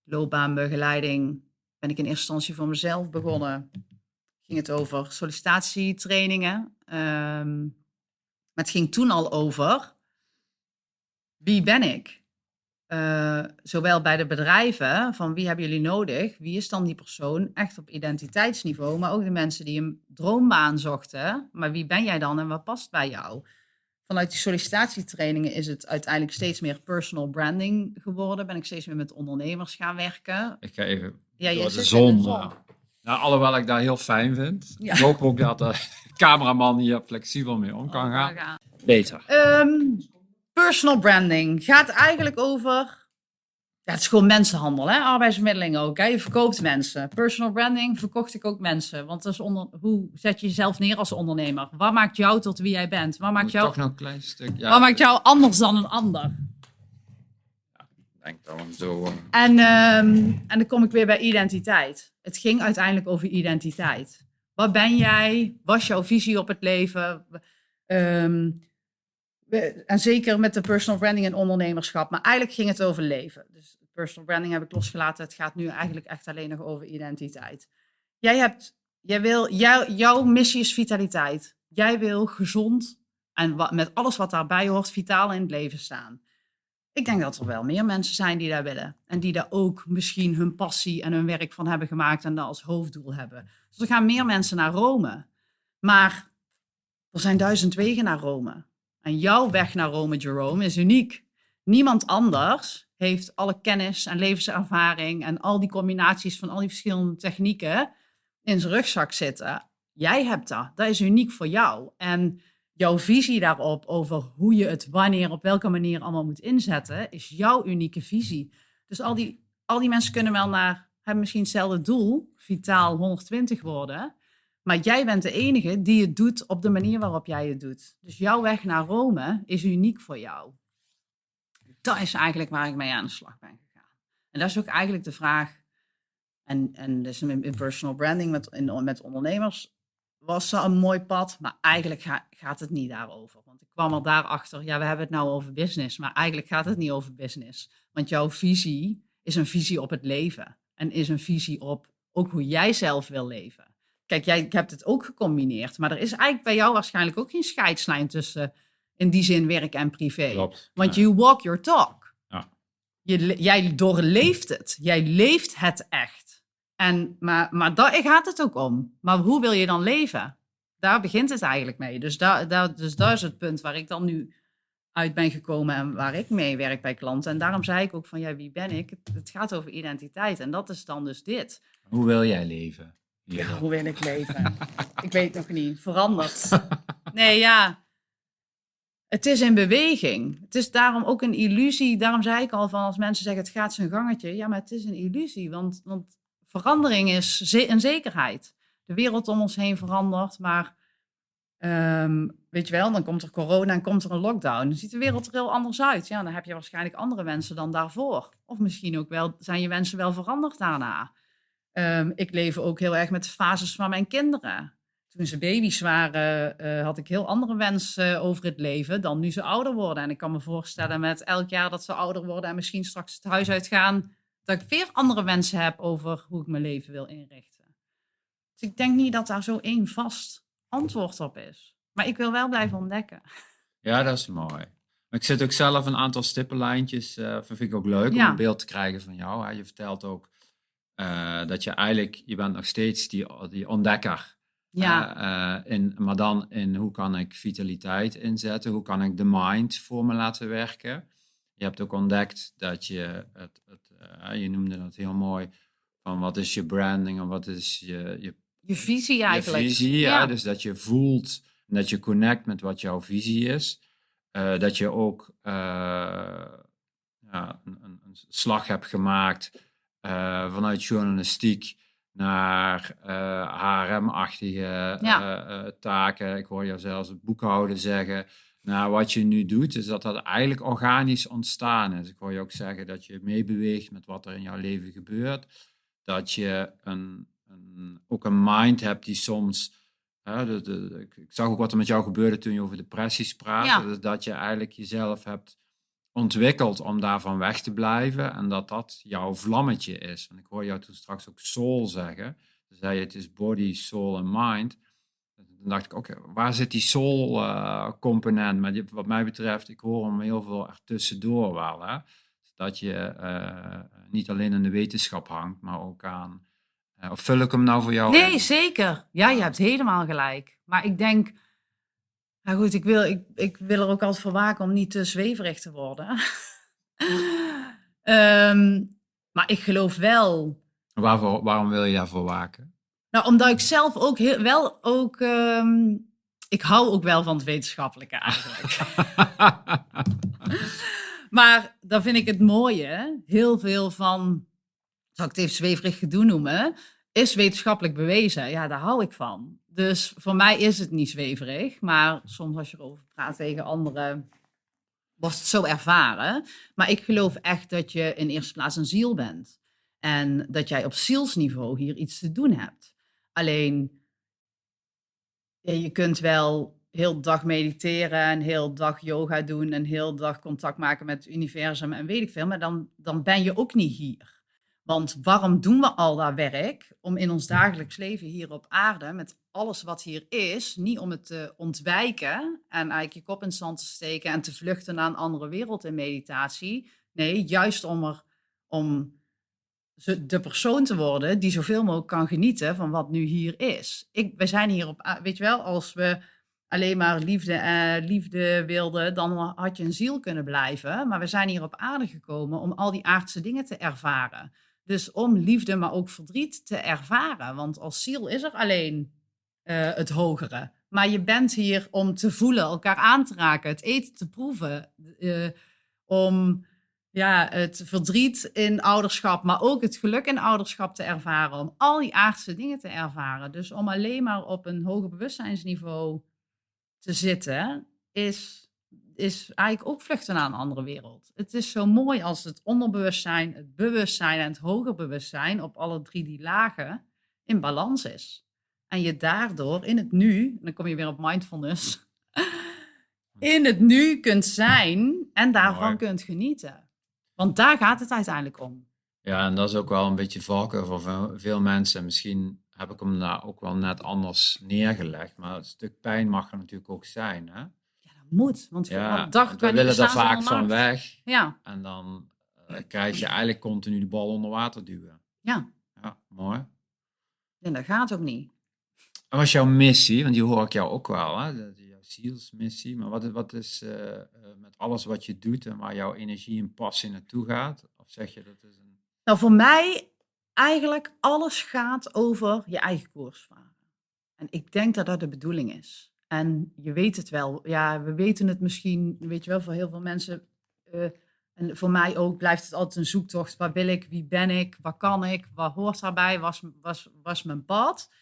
loopbaanbegeleiding ben ik in eerste instantie voor mezelf begonnen. Ging het over sollicitatietrainingen. Ehm, maar het ging toen al over wie ben ik? Eh, zowel bij de bedrijven, van wie hebben jullie nodig? Wie is dan die persoon? Echt op identiteitsniveau, maar ook de mensen die een droombaan zochten. Maar wie ben jij dan en wat past bij jou? Vanuit die sollicitatietrainingen is het uiteindelijk steeds meer personal branding geworden. Ben ik steeds meer met ondernemers gaan werken.
Ik ga even
Ja,
door de zon.
de zon.
eh, Nou, alhoewel ik dat heel fijn vind.
Ja.
Ik hoop ook dat de cameraman hier flexibel mee om kan gaan. Beter.
Ehm, personal branding gaat eigenlijk over. Ja, het is gewoon mensenhandel, hè? arbeidsbemiddeling ook. Hè? Je verkoopt mensen. Personal branding verkocht ik ook mensen. Want dat is onder, hoe zet je jezelf neer als ondernemer? Wat maakt jou tot wie jij bent? Wat maakt jou,
Toch nog een klein stuk. Ja,
wat maakt jou anders dan een ander?
Ik denk dat we zo... eh,
En, ehm, en dan kom ik weer bij identiteit. Het ging uiteindelijk over identiteit. Wat ben jij? Wat is jouw visie op het leven? Ehm, en zeker met de personal branding en ondernemerschap. Maar eigenlijk ging het over leven. Dus personal branding heb ik losgelaten. Het gaat nu eigenlijk echt alleen nog over identiteit. Jij hebt, jij wil, jou, jouw missie is vitaliteit. Jij wil gezond en met alles wat daarbij hoort, vitaal in het leven staan. Ik denk dat er wel meer mensen zijn die dat willen. En die daar ook misschien hun passie en hun werk van hebben gemaakt en dat als hoofddoel hebben. Dus er gaan meer mensen naar Rome. Maar er zijn duizend wegen naar Rome. En jouw weg naar Rome, Jerome, is uniek. Niemand anders heeft alle kennis en levenservaring en al die combinaties van al die verschillende technieken in zijn rugzak zitten. Jij hebt dat. Dat is uniek voor jou. En jouw visie daarop, over hoe je het wanneer, op welke manier allemaal moet inzetten, is jouw unieke visie. Dus al die, al die mensen kunnen wel naar, hebben misschien hetzelfde doel, vitaal 120 worden. Maar jij bent de enige die het doet op de manier waarop jij het doet. Dus jouw weg naar Rome is uniek voor jou. Dat is eigenlijk waar ik mee aan de slag ben gegaan. En dat is ook eigenlijk de vraag. En, en dus in personal branding met, in, met ondernemers was ze een mooi pad, maar eigenlijk gaat het niet daarover. Want ik kwam er daarachter, ja, we hebben het nou over business, maar eigenlijk gaat het niet over business. Want jouw visie is een visie op het leven en is een visie op ook hoe jij zelf wil leven. Kijk, jij hebt het ook gecombineerd, maar er is eigenlijk bij jou waarschijnlijk ook geen scheidslijn tussen in die zin werk en privé.
Klopt.
Want you walk your talk.
Ja.
Je, jij doorleeft het. Jij leeft het echt. En, maar, maar daar gaat het ook om. Maar hoe wil je dan leven? Daar begint het eigenlijk mee. Dus daar, daar, dus daar is het punt waar ik dan nu uit ben gekomen en waar ik mee werk bij klanten. En daarom zei ik ook van, ja, wie ben ik? Het, het gaat over identiteit en dat is dan dus dit.
Hoe wil jij leven?
Ja, hoe wil ik leven? ik weet nog niet. Veranderd. Nee, ja. Het is in beweging. Het is daarom ook een illusie. Daarom zei ik al van als mensen zeggen het gaat zijn gangetje. Ja, maar het is een illusie. Want, want verandering is een zekerheid. De wereld om ons heen verandert. Maar ehm, weet je wel, dan komt er corona en komt er een lockdown. Dan ziet de wereld er heel anders uit. Ja, dan heb je waarschijnlijk andere wensen dan daarvoor. Of misschien ook wel, zijn je wensen wel veranderd daarna. Um, ik leef ook heel erg met de fases van mijn kinderen. Toen ze baby's waren, uh, had ik heel andere wensen over het leven dan nu ze ouder worden. En ik kan me voorstellen met elk jaar dat ze ouder worden en misschien straks het huis uitgaan, dat ik weer andere wensen heb over hoe ik mijn leven wil inrichten. Dus ik denk niet dat daar zo één vast antwoord op is. Maar ik wil wel blijven ontdekken.
Ja, dat is mooi. Ik zit ook zelf een aantal stippenlijntjes, uh, vind ik ook leuk om een beeld te krijgen van jou. Hè. Je vertelt ook uh, dat je eigenlijk, je bent nog steeds die, die ontdekker.
Ja.
Uh, in, maar dan in hoe kan ik vitaliteit inzetten? Hoe kan ik de mind voor me laten werken? Je hebt ook ontdekt dat je, het, het uh, je noemde dat heel mooi, van wat is je branding en wat is je...
Je, je visie eigenlijk.
Je visie, ja. Dus dat je voelt, dat je connect met wat jouw visie is. dat je ook ja, een, een, slag hebt gemaakt vanuit journalistiek naar HRM-achtige uh, taken. Ik hoor jou zelfs het boekhouden zeggen. Nou, wat je nu doet, is dat dat eigenlijk organisch ontstaan is. Ik hoor je ook zeggen dat je meebeweegt met wat er in jouw leven gebeurt. Dat je een, een ook een mind hebt die soms... De, de, ik zag ook wat er met jou gebeurde toen je over depressies praatte. Dus dat je eigenlijk jezelf hebt ontwikkeld om daarvan weg te blijven en dat dat jouw vlammetje is. Want ik hoor jou toen straks ook soul zeggen. Dan zei je het is body, soul en mind. Dan dacht ik, oké, waar zit die soul uh, component? Maar wat mij betreft, ik hoor hem heel veel ertussendoor wel. Hè? Dat je uh, niet alleen in de wetenschap hangt, maar ook aan... Uh, of vul ik hem nou voor jou?
Nee, zeker. Ja, je hebt helemaal gelijk. Maar ik denk nou goed, ik wil, ik, ik wil er ook altijd voor waken om niet te zweverig te worden. um, maar ik geloof wel.
Waarvoor, waarom wil je daarvoor waken?
Nou, omdat ik zelf ook heel, wel ook. Um, ik hou ook wel van het wetenschappelijke eigenlijk. maar dan vind ik het mooie. Heel veel van. Zal ik het even zweverig gedoe noemen? Is wetenschappelijk bewezen. Ja, daar hou ik van. Dus voor mij is het niet zweverig, maar soms als je erover praat tegen anderen, wordt het zo ervaren. Maar ik geloof echt dat je in eerste plaats een ziel bent. En dat jij op zielsniveau hier iets te doen hebt. Alleen, je kunt wel heel dag mediteren en heel dag yoga doen en heel dag contact maken met het universum en weet ik veel, maar dan, dan ben je ook niet hier. Want waarom doen we al dat werk? Om in ons dagelijks leven hier op aarde, met alles wat hier is, niet om het te ontwijken en eigenlijk je kop in het zand te steken en te vluchten naar een andere wereld in meditatie. Nee, juist om, er, om de persoon te worden die zoveel mogelijk kan genieten van wat nu hier is. Ik, we zijn hier op, weet je wel, als we alleen maar liefde, uh, liefde wilden, dan had je een ziel kunnen blijven. Maar we zijn hier op aarde gekomen om al die aardse dingen te ervaren. Dus om liefde, maar ook verdriet te ervaren. Want als ziel is er alleen uh, het hogere. Maar je bent hier om te voelen, elkaar aan te raken, het eten te proeven. eh, om ja, het verdriet in ouderschap, maar ook het geluk in ouderschap te ervaren. Om al die aardse dingen te ervaren. Dus om alleen maar op een hoger bewustzijnsniveau te zitten, is, is eigenlijk ook vluchten naar een andere wereld. Het is zo mooi als het onderbewustzijn, het bewustzijn en het hoger bewustzijn op alle drie die lagen in balans is. En je daardoor in het nu, en dan kom je weer op mindfulness, in het nu kunt zijn en daarvan
Mooi.
kunt genieten. Want daar gaat het uiteindelijk om.
Ja, en dat is ook wel een beetje valken voor veel, veel mensen. Misschien heb ik hem daar ook wel net anders neergelegd, maar een stuk pijn mag er natuurlijk ook zijn. Hè?
Moet. Want
Ja,
kan
we willen
bestaan
vaak van weg.
Ja,
En dan eh, krijg je eigenlijk continu de bal onder water duwen.
ja.
Ja, mooi.
En dat gaat ook niet.
En wat is jouw missie? Want die hoor ik jou ook wel, hè? Jouw zielsmissie. Maar wat, is- wat is eh, eh, met alles wat je doet en waar jouw energie en passie naartoe gaat? Of zeg je dat is een...
Nou, voor mij eigenlijk alles gaat over je eigen koers varen. En ik denk dat dat de bedoeling is. En je weet het wel. Ja, we weten het misschien, weet je wel, voor heel veel mensen. eh, en voor mij ook blijft het altijd een zoektocht. Waar wil ik? Wie ben ik? Wat kan ik? Wat hoort daarbij? Was, was, was mijn pad?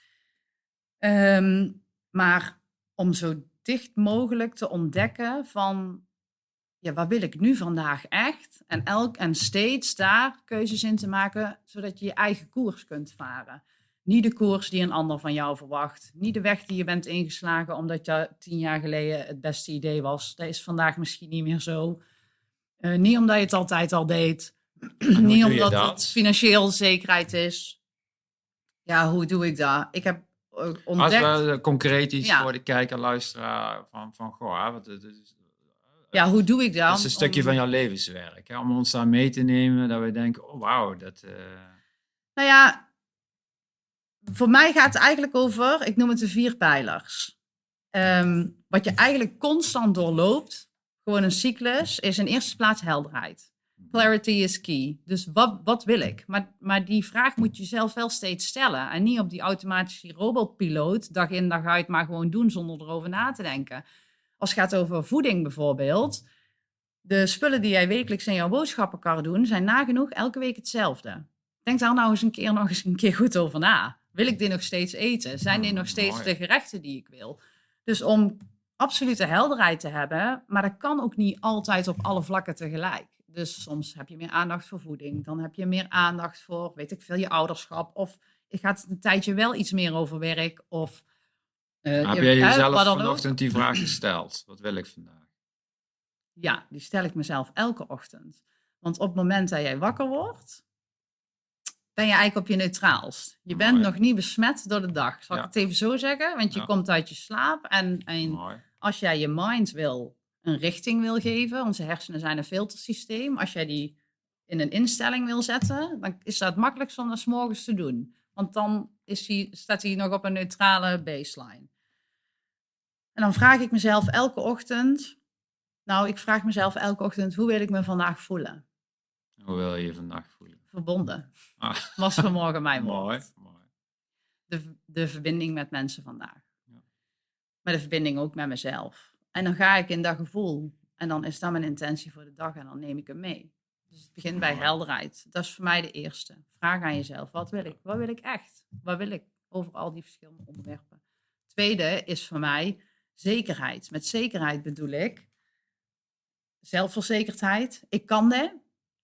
Ehm, maar om zo dicht mogelijk te ontdekken van ja, wat wil ik nu vandaag echt? En, elk, en steeds daar keuzes in te maken, zodat je je eigen koers kunt varen. Niet de koers die een ander van jou verwacht. Niet de weg die je bent ingeslagen omdat je tien jaar geleden het beste idee was. Dat is vandaag misschien niet meer zo. Eh, niet omdat je het altijd al deed. niet omdat
dat?
het financieel zekerheid is. Ja, hoe doe ik dat? Ik heb eh,
Als
ontdekt...
we eh, concreet iets
Ja.
voor de kijker, luisteraar van, van goh, wat, het is,
Ja, hoe doe ik dat?
dat is een stukje
Om-
van jouw levenswerk. Hè? Om ons daar mee te nemen, dat we denken, oh wauw, dat... eh,
Nou ja, voor mij gaat het eigenlijk over, ik noem het de vier pijlers. Ehm, wat je eigenlijk constant doorloopt, gewoon een cyclus, is in eerste plaats helderheid. Clarity is key. Dus wat, wat wil ik? Maar, maar die vraag moet je zelf wel steeds stellen. En niet op die automatische robotpiloot, dag in dag uit, maar gewoon doen zonder erover na te denken. Als het gaat over voeding bijvoorbeeld, de spullen die jij wekelijks in jouw boodschappenkar doen, zijn nagenoeg elke week hetzelfde. Denk daar nou eens een keer nog eens een keer goed over na. Wil ik dit nog steeds eten? Zijn dit nog steeds
Mooi.
de gerechten die ik wil? Dus om absolute helderheid te hebben, maar dat kan ook niet altijd op alle vlakken tegelijk. Dus soms heb je meer aandacht voor voeding, dan heb je meer aandacht voor, weet ik veel, je ouderschap. Of gaat het een tijdje wel iets meer over werk. Of, eh,
heb
je-
jij jezelf
ook.
vanochtend die vraag gesteld? Wat wil ik vandaag?
Ja, die stel ik mezelf elke ochtend. Want op het moment dat jij wakker wordt, ben je eigenlijk op je neutraalst. Je bent
Mooi.
nog niet besmet door de dag. Zal
Ja.
ik het even zo zeggen? Want je
Ja.
komt uit je slaap en, en als jij je mind wil een richting wil geven, onze hersenen zijn een filtersysteem. Als jij die in een instelling wil zetten, dan is dat het makkelijkst om dat 's morgens te doen. Want dan is staat hij nog op een neutrale baseline. En dan vraag ik mezelf elke ochtend, nou, ik vraag mezelf elke ochtend, hoe wil ik me vandaag voelen?
Hoe wil je je vandaag voelen?
Verbonden.
Ah.
Was vanmorgen mijn woord.
Mooi. mooi.
de, de verbinding met mensen vandaag.
Ja.
Maar de verbinding ook met mezelf. En dan ga ik in dat gevoel. En dan is dat mijn intentie voor de dag en dan neem ik hem mee. Dus het begint bij helderheid. Dat is voor mij de eerste. Vraag aan jezelf, wat wil ik? Wat wil ik echt? Wat wil ik over al die verschillende onderwerpen? Tweede is voor mij zekerheid. Met zekerheid bedoel ik zelfverzekerdheid. Ik kan dit.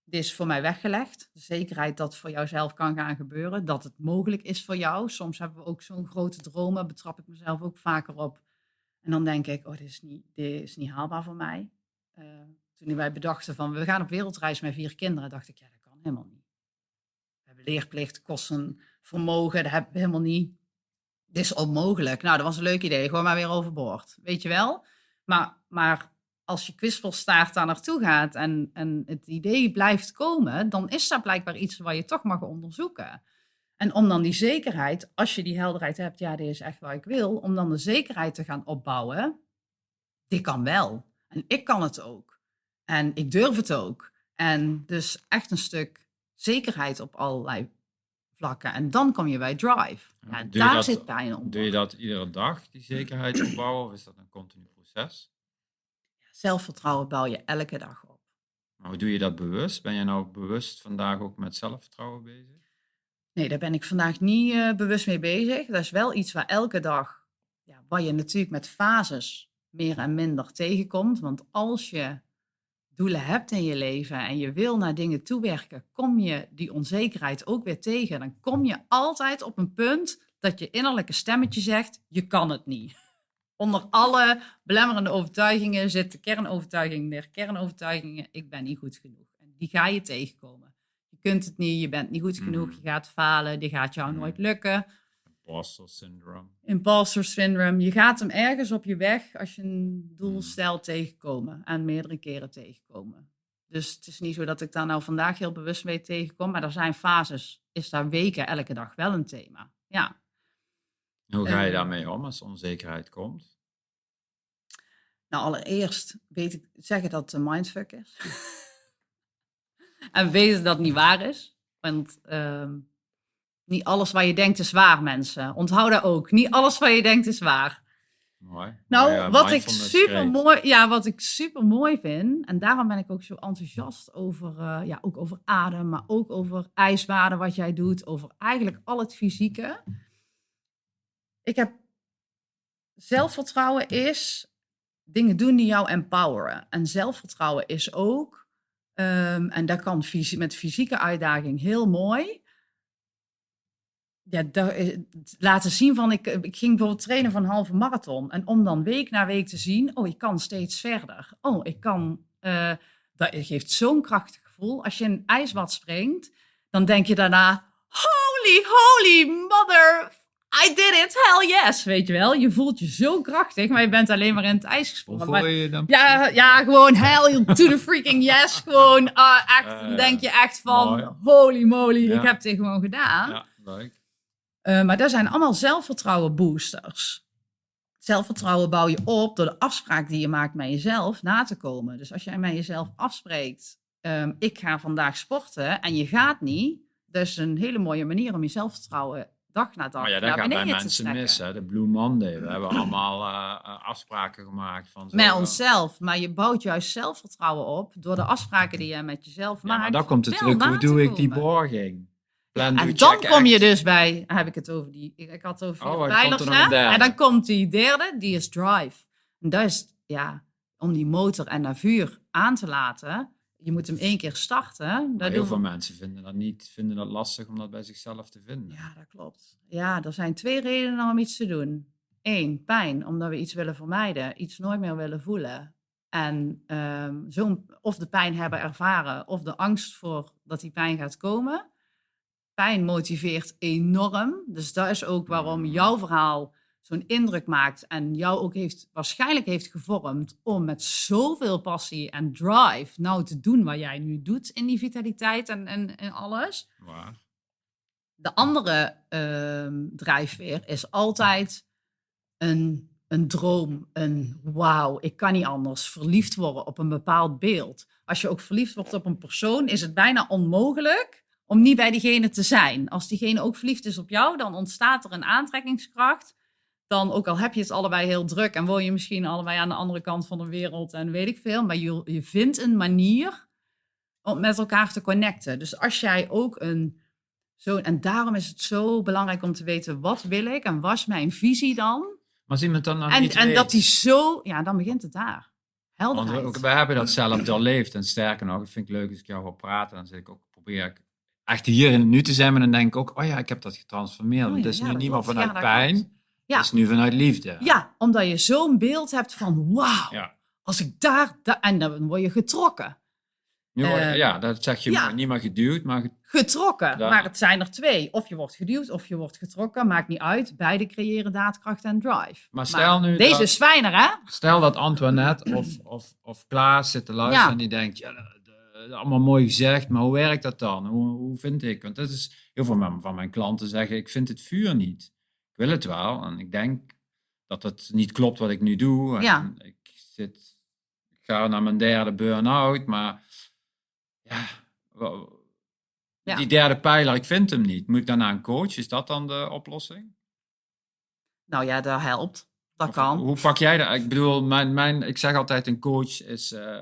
Dit is voor mij weggelegd. De zekerheid dat het voor jouzelf kan gaan gebeuren. Dat het mogelijk is voor jou. Soms hebben we ook zo'n grote dromen. Betrap ik mezelf ook vaker op. En dan denk ik, oh, dit is niet, dit is niet haalbaar voor mij. Eh, toen wij bedachten van, we gaan op wereldreis met vier kinderen, dacht ik, ja, dat kan helemaal niet. We hebben leerplicht, kosten, vermogen, dat hebben we helemaal niet. Dit is onmogelijk. Nou, dat was een leuk idee. Gewoon maar weer overboord. Weet je wel? Maar, maar als je kwispelstaart daar naartoe gaat en, en het idee blijft komen, dan is dat blijkbaar iets waar je toch mag onderzoeken. En om dan die zekerheid, als je die helderheid hebt, ja, dit is echt wat ik wil, om dan de zekerheid te gaan opbouwen, die kan wel. En ik kan het ook. En ik durf het ook. En dus echt een stuk zekerheid op allerlei vlakken. En dan kom je bij drive. Ja, daar
dat-
zit pijn onder.
Doe je dat iedere dag, die zekerheid opbouwen, of is dat een continu proces?
Zelfvertrouwen bouw je elke dag op.
Maar hoe doe je dat bewust? Ben je nou bewust vandaag ook met zelfvertrouwen bezig?
Nee, daar ben ik vandaag niet eh, bewust mee bezig. Dat is wel iets waar elke dag, ja, waar je natuurlijk met fases meer en minder tegenkomt. Want als je doelen hebt in je leven en je wil naar dingen toewerken, kom je die onzekerheid ook weer tegen. Dan kom je altijd op een punt dat je innerlijke stemmetje zegt, je kan het niet. Onder alle belemmerende overtuigingen zit de kernovertuiging der kernovertuigingen, ik ben niet goed genoeg. En die ga je tegenkomen. Je kunt het niet, je bent niet goed genoeg,
Mm.
je gaat falen, dit gaat jou
Mm.
nooit lukken.
Imposter syndrome.
Imposter syndrome, je gaat hem ergens op je weg als je een doel
Mm.
stelt tegenkomen en meerdere keren tegenkomen. Dus het is niet zo dat ik daar nou vandaag heel bewust mee tegenkom, maar er zijn fases, is daar weken, elke dag wel een thema. Ja.
Hoe ga je
Eh.
daarmee om als onzekerheid komt?
Nou, allereerst weet ik zeggen dat het een mindfuck is. en weten dat het niet waar is. Want ehm, niet alles wat je denkt is waar, mensen. Onthoud dat ook. Niet alles wat je denkt is waar.
Mooi.
Nou, wat ik super mooi, ja, wat ik super mooi vind, en daarom ben ik ook zo enthousiast over, eh, ja, ook over adem, maar ook over ijsbaden, wat jij doet, over eigenlijk al het fysieke. Ik heb zelfvertrouwen is dingen doen die jou empoweren. En zelfvertrouwen is ook, ehm, en dat kan met fysieke uitdaging heel mooi. Ja, eh, laten zien van, ik, ik ging bijvoorbeeld trainen voor een halve marathon. En om dan week na week te zien, oh, ik kan steeds verder. Oh, ik kan, eh, dat geeft zo'n krachtig gevoel. Als je een ijsbad springt, dan denk je daarna, holy, holy mother, I did it, hell yes, weet je wel. Je voelt je zo krachtig, maar je bent alleen maar in het ijs gesprongen. Maar-
je je dan?
ja, ja, gewoon hell to the freaking yes. Gewoon, ah, echt, dan denk je echt van,
mooi.
holy moly,
Ja.
ik heb dit gewoon gedaan.
Ja, leuk.
Eh, maar dat zijn allemaal zelfvertrouwen boosters. Zelfvertrouwen bouw je op door de afspraak die je maakt met jezelf na te komen. Dus als jij met jezelf afspreekt, ehm, ik ga vandaag sporten en je gaat niet, dat is een hele mooie manier om je zelfvertrouwen dag na dag
Maar ja, dat gaat bij mensen mis. Hè? De Blue Monday. We hebben allemaal eh, eh, afspraken gemaakt. Van zo,
Met
eh,
onszelf, maar je bouwt juist zelfvertrouwen op door de afspraken die je met jezelf
Ja,
maakt.
maar dan komt het terug. Hoe doe ik die borging? Plan,
En dan kom je dus bij, heb ik het over die, ik, had het over
Oh, er
pijlers,
er.
En dan komt die derde, die is drive. En dat is, ja, om die motor en dat vuur aan te laten, je moet hem één keer starten.
Heel
doen
veel mensen vinden dat niet, vinden dat lastig om dat bij zichzelf te vinden.
Ja, dat klopt. Ja, er zijn twee redenen om iets te doen. Eén, pijn, omdat we iets willen vermijden, iets nooit meer willen voelen. En zo'n, of de pijn hebben ervaren, of de angst voor dat die pijn gaat komen. Pijn motiveert enorm. Dus dat is ook waarom jouw verhaal zo'n indruk maakt en jou ook heeft, waarschijnlijk heeft gevormd om met zoveel passie en drive nou te doen wat jij nu doet in die vitaliteit en, en, en alles. De andere ehm drijfveer is altijd een, een droom, een wauw, ik kan niet anders, verliefd worden op een bepaald beeld. Als je ook verliefd wordt op een persoon, is het bijna onmogelijk om niet bij diegene te zijn. Als diegene ook verliefd is op jou, dan ontstaat er een aantrekkingskracht. Dan, ook al heb je het allebei heel druk en woon je misschien allebei aan de andere kant van de wereld en weet ik veel, maar je, je vindt een manier om met elkaar te connecten. Dus als jij ook een zo, en daarom is het zo belangrijk om te weten wat wil ik en wat is mijn visie dan.
Maar als iemand dan nog
En,
niet
en
weet,
dat die zo, ja, dan begint het daar.
Want
Helderheid.
we, ook- we hebben dat zelf doorleefd. En sterker nog, dat vind ik leuk als ik jou hoor praten. Dan zit ik ook, probeer ik echt hier in het nu te zijn. Maar dan denk ik ook, oh ja, ik heb dat getransformeerd.
Oh
Want
ja,
het is
ja,
nu niet meer vanuit
Ja,
pijn.
Ja.
Het is nu vanuit liefde.
Ja, omdat je zo'n beeld hebt van wauw,
Ja.
als ik daar, da- en dan word je getrokken.
Nu word-
Eh,
ja, dat zeg je
ja.
niet meer geduwd, maar ge-
Getrokken, maar het zijn er twee. Of je wordt geduwd of je wordt getrokken, maakt niet uit. Beide creëren daadkracht en drive.
Maar stel nu
Deze
dat-
is fijner, hè?
stel dat Antoinette of, of, of Klaas zit te luisteren
Ja.
en die denkt, ja, dat- dat- allemaal mooi gezegd, maar hoe werkt dat dan? Hoe, hoe vind ik? Want dat is heel veel van- van mijn klanten zeggen, ik vind het vuur niet. Ik wil het wel en ik denk dat het niet klopt wat ik nu doe. En
Ja.
ik, zit, ik ga naar mijn derde burn-out, maar ja,
Ja.
Die derde pijler, ik vind hem niet. Moet ik naar een coach? Is dat dan de oplossing?
Nou ja, dat helpt. Dat
Of
kan.
Hoe pak jij dat? Ik bedoel, mijn, mijn, ik zeg altijd een coach is, eh,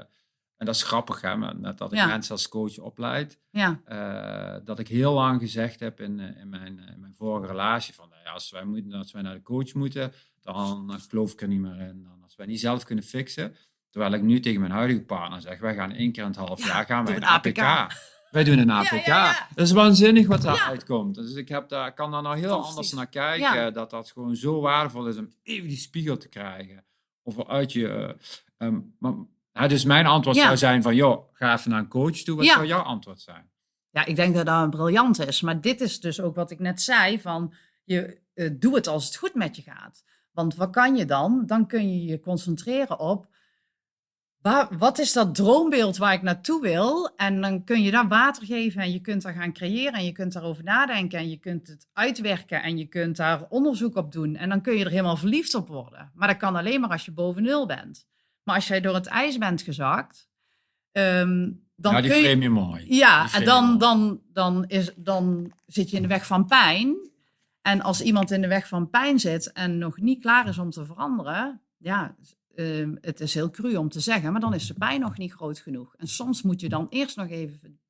en dat is grappig hè, met dat ik
Ja.
mensen als coach opleid,
Ja,
eh, dat ik heel lang gezegd heb in, eh, in, mijn, in mijn vorige relatie van, ja, als wij, moeten, als wij naar de coach moeten, dan geloof ik er niet meer in. Dan als wij niet zelf kunnen fixen, terwijl ik nu tegen mijn huidige partner zeg, wij gaan één keer in het half
Ja,
jaar gaan wij een
een
APK.
APK.
Wij doen een APK.
ja.
Dat is waanzinnig wat daaruit
Ja.
komt. Dus ik heb daar, kan daar nou heel
Fantastisch.
anders naar kijken. Dat dat gewoon zo waardevol is om even die spiegel te krijgen. Of uit je... eh, ehm, maar, ja, dus mijn antwoord zou zijn van... joh, ga even naar een coach toe. Wat zou jouw antwoord zijn?
Ja, ik denk dat dat briljant is. Maar dit is dus ook wat ik net zei: van je eh, doe het als het goed met je gaat. Want wat kan je dan? Dan kun je je concentreren op waar, wat is dat droombeeld waar ik naartoe wil? En dan kun je daar water geven en je kunt daar gaan creëren en je kunt daarover nadenken en je kunt het uitwerken en je kunt daar onderzoek op doen. En dan kun je er helemaal verliefd op worden. Maar dat kan alleen maar als je boven nul bent. Maar als jij door het ijs bent gezakt, ehm, dan
ja, die
kun je...
frame je mooi.
Ja, en dan, dan, dan, is, dan zit je in de weg van pijn. En als iemand in de weg van pijn zit en nog niet klaar is om te veranderen, ja, ehm, het is heel cru om te zeggen, maar dan is de pijn nog niet groot genoeg. En soms moet je dan eerst nog even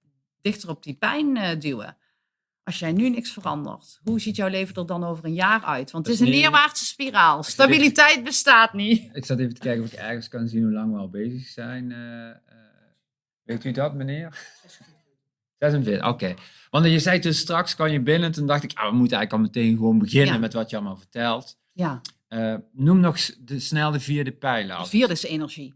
dichter op die pijn eh, duwen. Als jij nu niks verandert, hoe ziet jouw leven er dan over een jaar uit? Want het is
is
een neerwaartse spiraal. Stabiliteit bestaat niet.
Ik zat even te kijken of ik ergens kan zien hoe lang we al bezig zijn. eh, eh. weet u dat, meneer? 46, oké. Want je zei dus straks kan je binnen. Toen dacht ik, ah, we moeten eigenlijk al meteen gewoon beginnen
Ja.
met wat je allemaal vertelt.
Ja,
Eh, noem nog de, snel de vierde pijler.
de vierde is energie.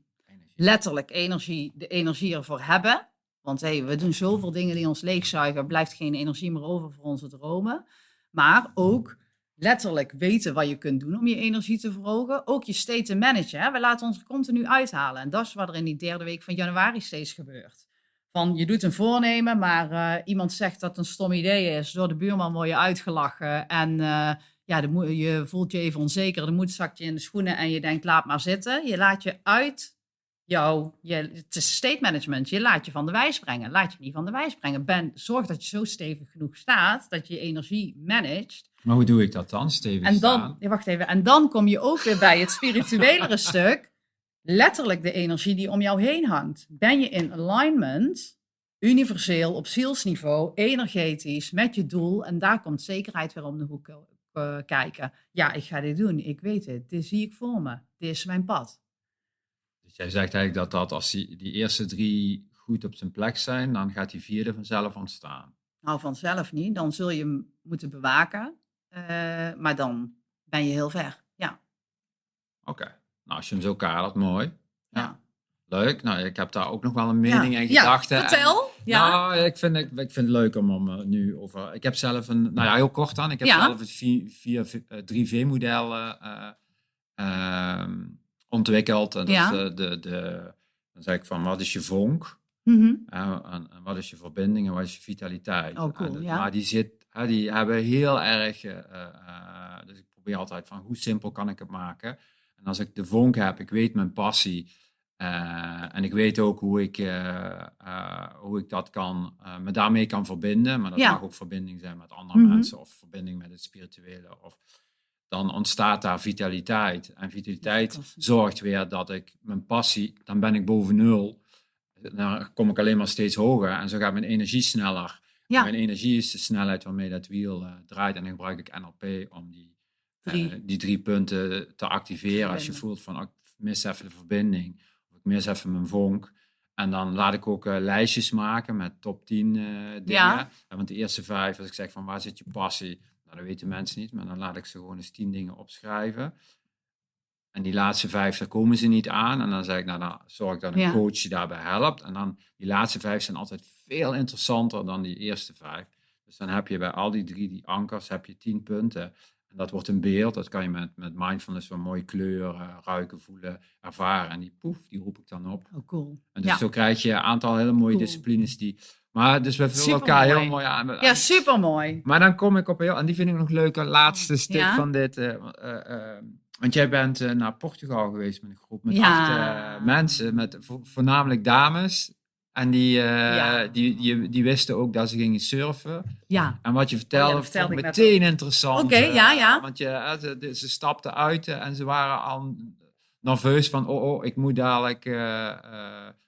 letterlijk energie, de energie ervoor hebben. Want hey, we doen zoveel dingen die ons leegzuigen, er blijft geen energie meer over voor onze dromen. Maar ook letterlijk weten wat je kunt doen om je energie te verhogen. Ook je state te managen. Hè? We laten ons continu uithalen. En dat is wat er in die derde week van januari steeds gebeurt. Van je doet een voornemen, maar eh, iemand zegt dat het een stom idee is. Door de buurman word je uitgelachen. En eh, ja, de je voelt je even onzeker. De moed zakt je in de schoenen en je denkt, laat maar zitten. Je laat je uit jou, je, het is state management. Je laat je van de wijs brengen. Laat je niet van de wijs brengen. Ben, zorg dat je zo stevig genoeg staat, dat je je energie managt.
Maar hoe doe ik dat dan, Steven?
En dan,
staan?
wacht even, en dan kom je ook weer bij het spirituelere stuk. Letterlijk de energie die om jou heen hangt. Ben je in alignment, universeel, op zielsniveau, energetisch, met je doel. En daar komt zekerheid weer om de hoek eh, kijken. Ja, ik ga dit doen. Ik weet het. Dit zie ik voor me. Dit is mijn pad.
Dus jij zegt eigenlijk dat, dat als die, die eerste drie goed op zijn plek zijn, dan gaat die vierde vanzelf ontstaan.
Nou, vanzelf niet. Dan zul je hem moeten bewaken. Eh, maar dan ben je heel ver. Ja.
Oké. Nou, als je hem zo kadert, mooi.
ja.
Leuk. Nou, ik heb daar ook nog wel een mening
ja.
en
Ja,
gedachten.
Vertel. ja.
Nou, ik vind, ik, ik vind het leuk om, om eh, nu over... Ik heb zelf een... Nou ja, heel kort dan. Ik heb
Ja.
zelf het 3V-model ehm, ontwikkeld. En dat
Ja.
is de, de, de... Dan zeg ik van, wat is je vonk?
Mhm.
Eh, en, en wat is je verbinding en wat is je vitaliteit?
Oh, cool, ja.
Maar die, zit, die hebben heel erg... eh, eh, dus ik probeer altijd van, hoe simpel kan ik het maken? En als ik de vonk heb, ik weet mijn passie... eh, en ik weet ook hoe ik, eh, eh, hoe ik dat kan, me daarmee kan verbinden. Maar dat
Ja.
mag ook verbinding zijn met andere
Mhm.
mensen of verbinding met het spirituele. Of, dan ontstaat daar vitaliteit. En vitaliteit zorgt weer dat ik mijn passie, dan ben ik boven nul. Dan kom ik alleen maar steeds hoger en zo gaat mijn energie sneller.
Ja.
Mijn energie is de snelheid waarmee dat wiel draait. En dan gebruik ik NLP om die,
Drie.
die drie punten te activeren. Als je voelt van oh, ik mis even de verbinding, of ik mis even mijn vonk. En dan laat ik ook eh, lijstjes maken met top 10 eh, dingen.
Ja.
En want de eerste vijf, als ik zeg van waar zit je passie, nou, dat weten mensen niet, maar dan laat ik ze gewoon eens 10 dingen opschrijven. En die laatste vijf, daar komen ze niet aan. En dan zeg ik, nou, dan zorg ik dat een
Ja.
coach je daarbij helpt. En dan, die laatste vijf zijn altijd veel interessanter dan die eerste vijf. Dus dan heb je bij al die drie, die ankers, heb je tien punten. En dat wordt een beeld, dat kan je met, met mindfulness wel mooi kleuren, ruiken, voelen, ervaren. En die poef, die roep ik dan op.
Oh, cool.
En dus
ja.
zo krijg je een aantal hele mooie
Cool.
disciplines die... Maar dus we vullen elkaar heel mooi aan.
ja, supermooi.
Maar dan kom ik op heel, en die vind ik nog leuker, laatste stuk
Ja?
van dit. eh, eh, eh, want jij bent naar Portugal geweest met een groep met
Ja.
acht mensen, met vo- voornamelijk dames. En die, eh,
Ja.
die, die, die wisten ook dat ze gingen surfen.
Ja,
En wat je vertelde,
Oh ja, vertelde
vond ik
net
meteen interessant.
Oké,
eh,
ja, ja.
Want je, eh, ze, stapten uit en ze waren al nerveus van... Oh, oh ik moet dadelijk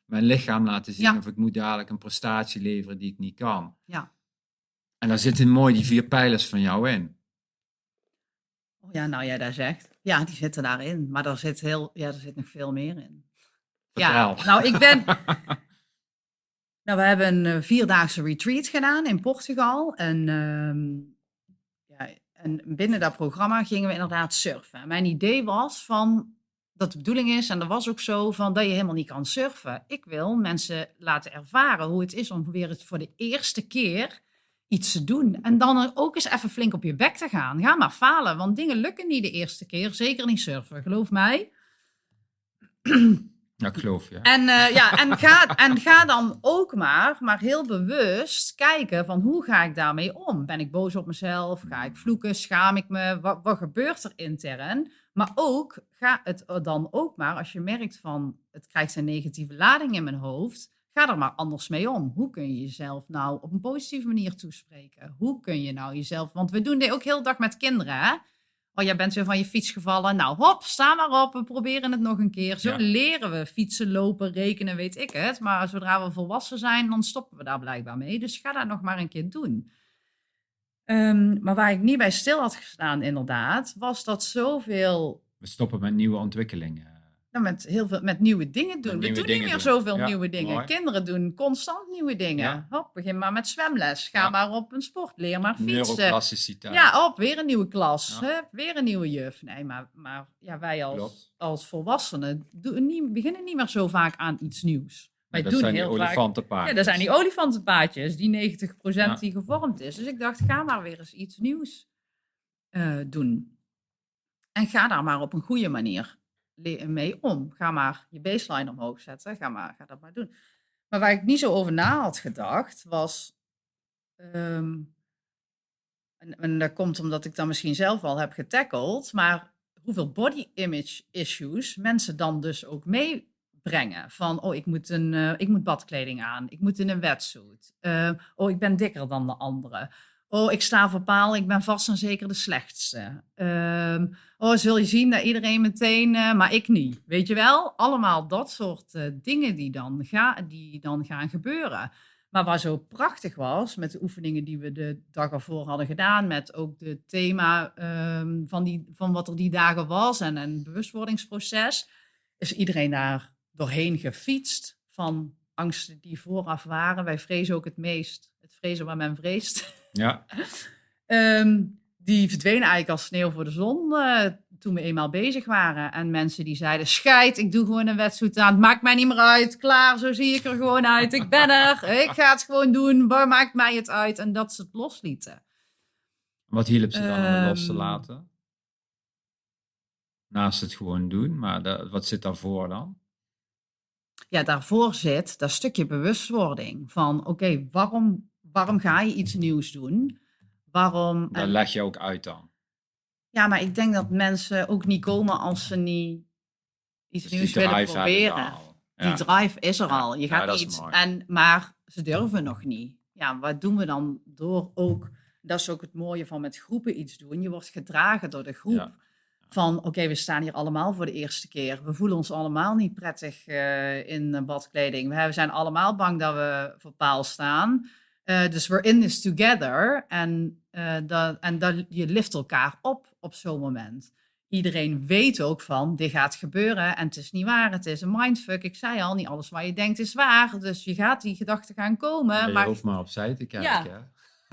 mijn lichaam laten zien.
Ja.
Of ik moet dadelijk een prestatie leveren die ik niet kan.
Ja.
En daar zitten mooi die vier pijlers van jou in.
Oh ja, nou jij daar zegt. Ja, die zitten daarin. Maar er zit, heel, ja, er zit nog veel meer in. Ja,
Vertel.
nou ik ben... nou, we hebben een eh, vierdaagse retreat gedaan in Portugal. En, ehm, ja, en binnen dat programma gingen we inderdaad surfen. En mijn idee was van... Dat de bedoeling is, en dat was ook zo, van dat je helemaal niet kan surfen. Ik wil mensen laten ervaren hoe het is om weer voor de eerste keer iets te doen. En dan ook eens even flink op je bek te gaan. Ga maar falen, want dingen lukken niet de eerste keer. Zeker niet surfen, geloof mij.
Ja, ik geloof.
En, eh, ja, en, ga, en ga dan ook maar, maar heel bewust kijken van hoe ga ik daarmee om? Ben ik boos op mezelf? Ga ik vloeken? Schaam ik me? Wat, wat gebeurt er intern? Maar ook, ga het dan ook maar, als je merkt van het krijgt een negatieve lading in mijn hoofd, ga er maar anders mee om. Hoe kun je jezelf nou op een positieve manier toespreken? Hoe kun je nou jezelf, want we doen dit ook heel dag met kinderen hè? Oh, jij bent weer van je fiets gevallen. Nou, hop, sta maar op. We proberen het nog een keer. Zo
Ja.
leren we fietsen, lopen, rekenen, weet ik het. Maar zodra we volwassen zijn, dan stoppen we daar blijkbaar mee. Dus ga dat nog maar een keer doen. Ehm, maar waar ik niet bij stil had gestaan, inderdaad, was dat zoveel
We stoppen met nieuwe ontwikkelingen.
Nou, met heel veel met nieuwe dingen doen.
Met
we doen niet meer
doen.
zoveel
Ja,
nieuwe dingen.
mooi.
Kinderen doen constant nieuwe dingen.
Ja.
Hop, begin maar met zwemles. Ga
Ja.
maar op een sport. Leer maar fietsen. Ja, op, weer een nieuwe klas. Hup, weer een nieuwe juf. Nee, maar, maar ja, wij als,
Klopt.
als volwassenen doen niet, beginnen niet meer zo vaak aan iets nieuws. Wij
dat
doen
zijn die
heel vaak...
olifantenpaardjes.
Ja, dat zijn die olifantenpaadjes, die 90%
Ja.
die gevormd is. Dus ik dacht, ga maar weer eens iets nieuws eh, doen. En ga daar maar op een goede manier mee om. Ga maar je baseline omhoog zetten. Ga, maar, ga dat maar doen. Maar waar ik niet zo over na had gedacht, was... ehm, en, en dat komt omdat ik dat misschien zelf al heb getackled, maar hoeveel body image issues mensen dan dus ook meebrengen. Van, oh, ik moet, een, eh, ik moet badkleding aan, ik moet in een wetsuit. Eh, oh, ik ben dikker dan de anderen. Oh, ik sta voor paal, ik ben vast en zeker de slechtste. Ehm, oh, zul je zien dat iedereen meteen, eh, maar ik niet. Weet je wel? Allemaal dat soort eh, dingen die dan, ga, die dan gaan gebeuren. Maar waar zo prachtig was, met de oefeningen die we de dag ervoor hadden gedaan, met ook het thema ehm, van, die, van wat er die dagen was en een bewustwordingsproces, is iedereen daar doorheen gefietst van angsten die vooraf waren. Wij vrezen ook het meest, het vrezen waar men vreest.
Ja,
Ehm, die verdwenen eigenlijk als sneeuw voor de zon eh, toen we eenmaal bezig waren. En mensen die zeiden, scheid, ik doe gewoon een wedstrijd aan. Het maakt mij niet meer uit. Klaar, zo zie ik er gewoon uit. Ik ben er. Ik ga het gewoon doen. Waar maakt mij het uit? En dat ze het loslieten.
wat hielp ze dan om het los te
Ehm.
laten? Naast het gewoon doen, maar wat zit daarvoor dan?
Ja, daarvoor zit dat stukje bewustwording. Van, oké, waarom, waarom ga je iets nieuws doen? Waarom...
Dat
en-
leg je ook uit dan.
Ja, maar ik denk dat mensen ook niet komen als ze niet iets
Dus
nieuws willen proberen. Die
Ja.
drive is er
Ja.
al. Je gaat iets. En, maar ze durven nog niet. Ja, wat doen we dan door ook... Dat is ook het mooie van met groepen iets doen. Je wordt gedragen door de groep. Van, oké, we staan hier allemaal voor de eerste keer. We voelen ons allemaal niet prettig eh, in badkleding. We zijn allemaal bang dat we voor paal staan. Eh, dus we're in this together. En, eh, dat, en dat, je lift elkaar op op zo'n moment. Iedereen weet ook van, dit gaat gebeuren en het is niet waar. Het is een mindfuck. Ik zei al, niet alles wat je denkt is waar. Dus je gaat die gedachten gaan komen.
Ja, je
maar
hoeft maar opzij te kijken.
Ja.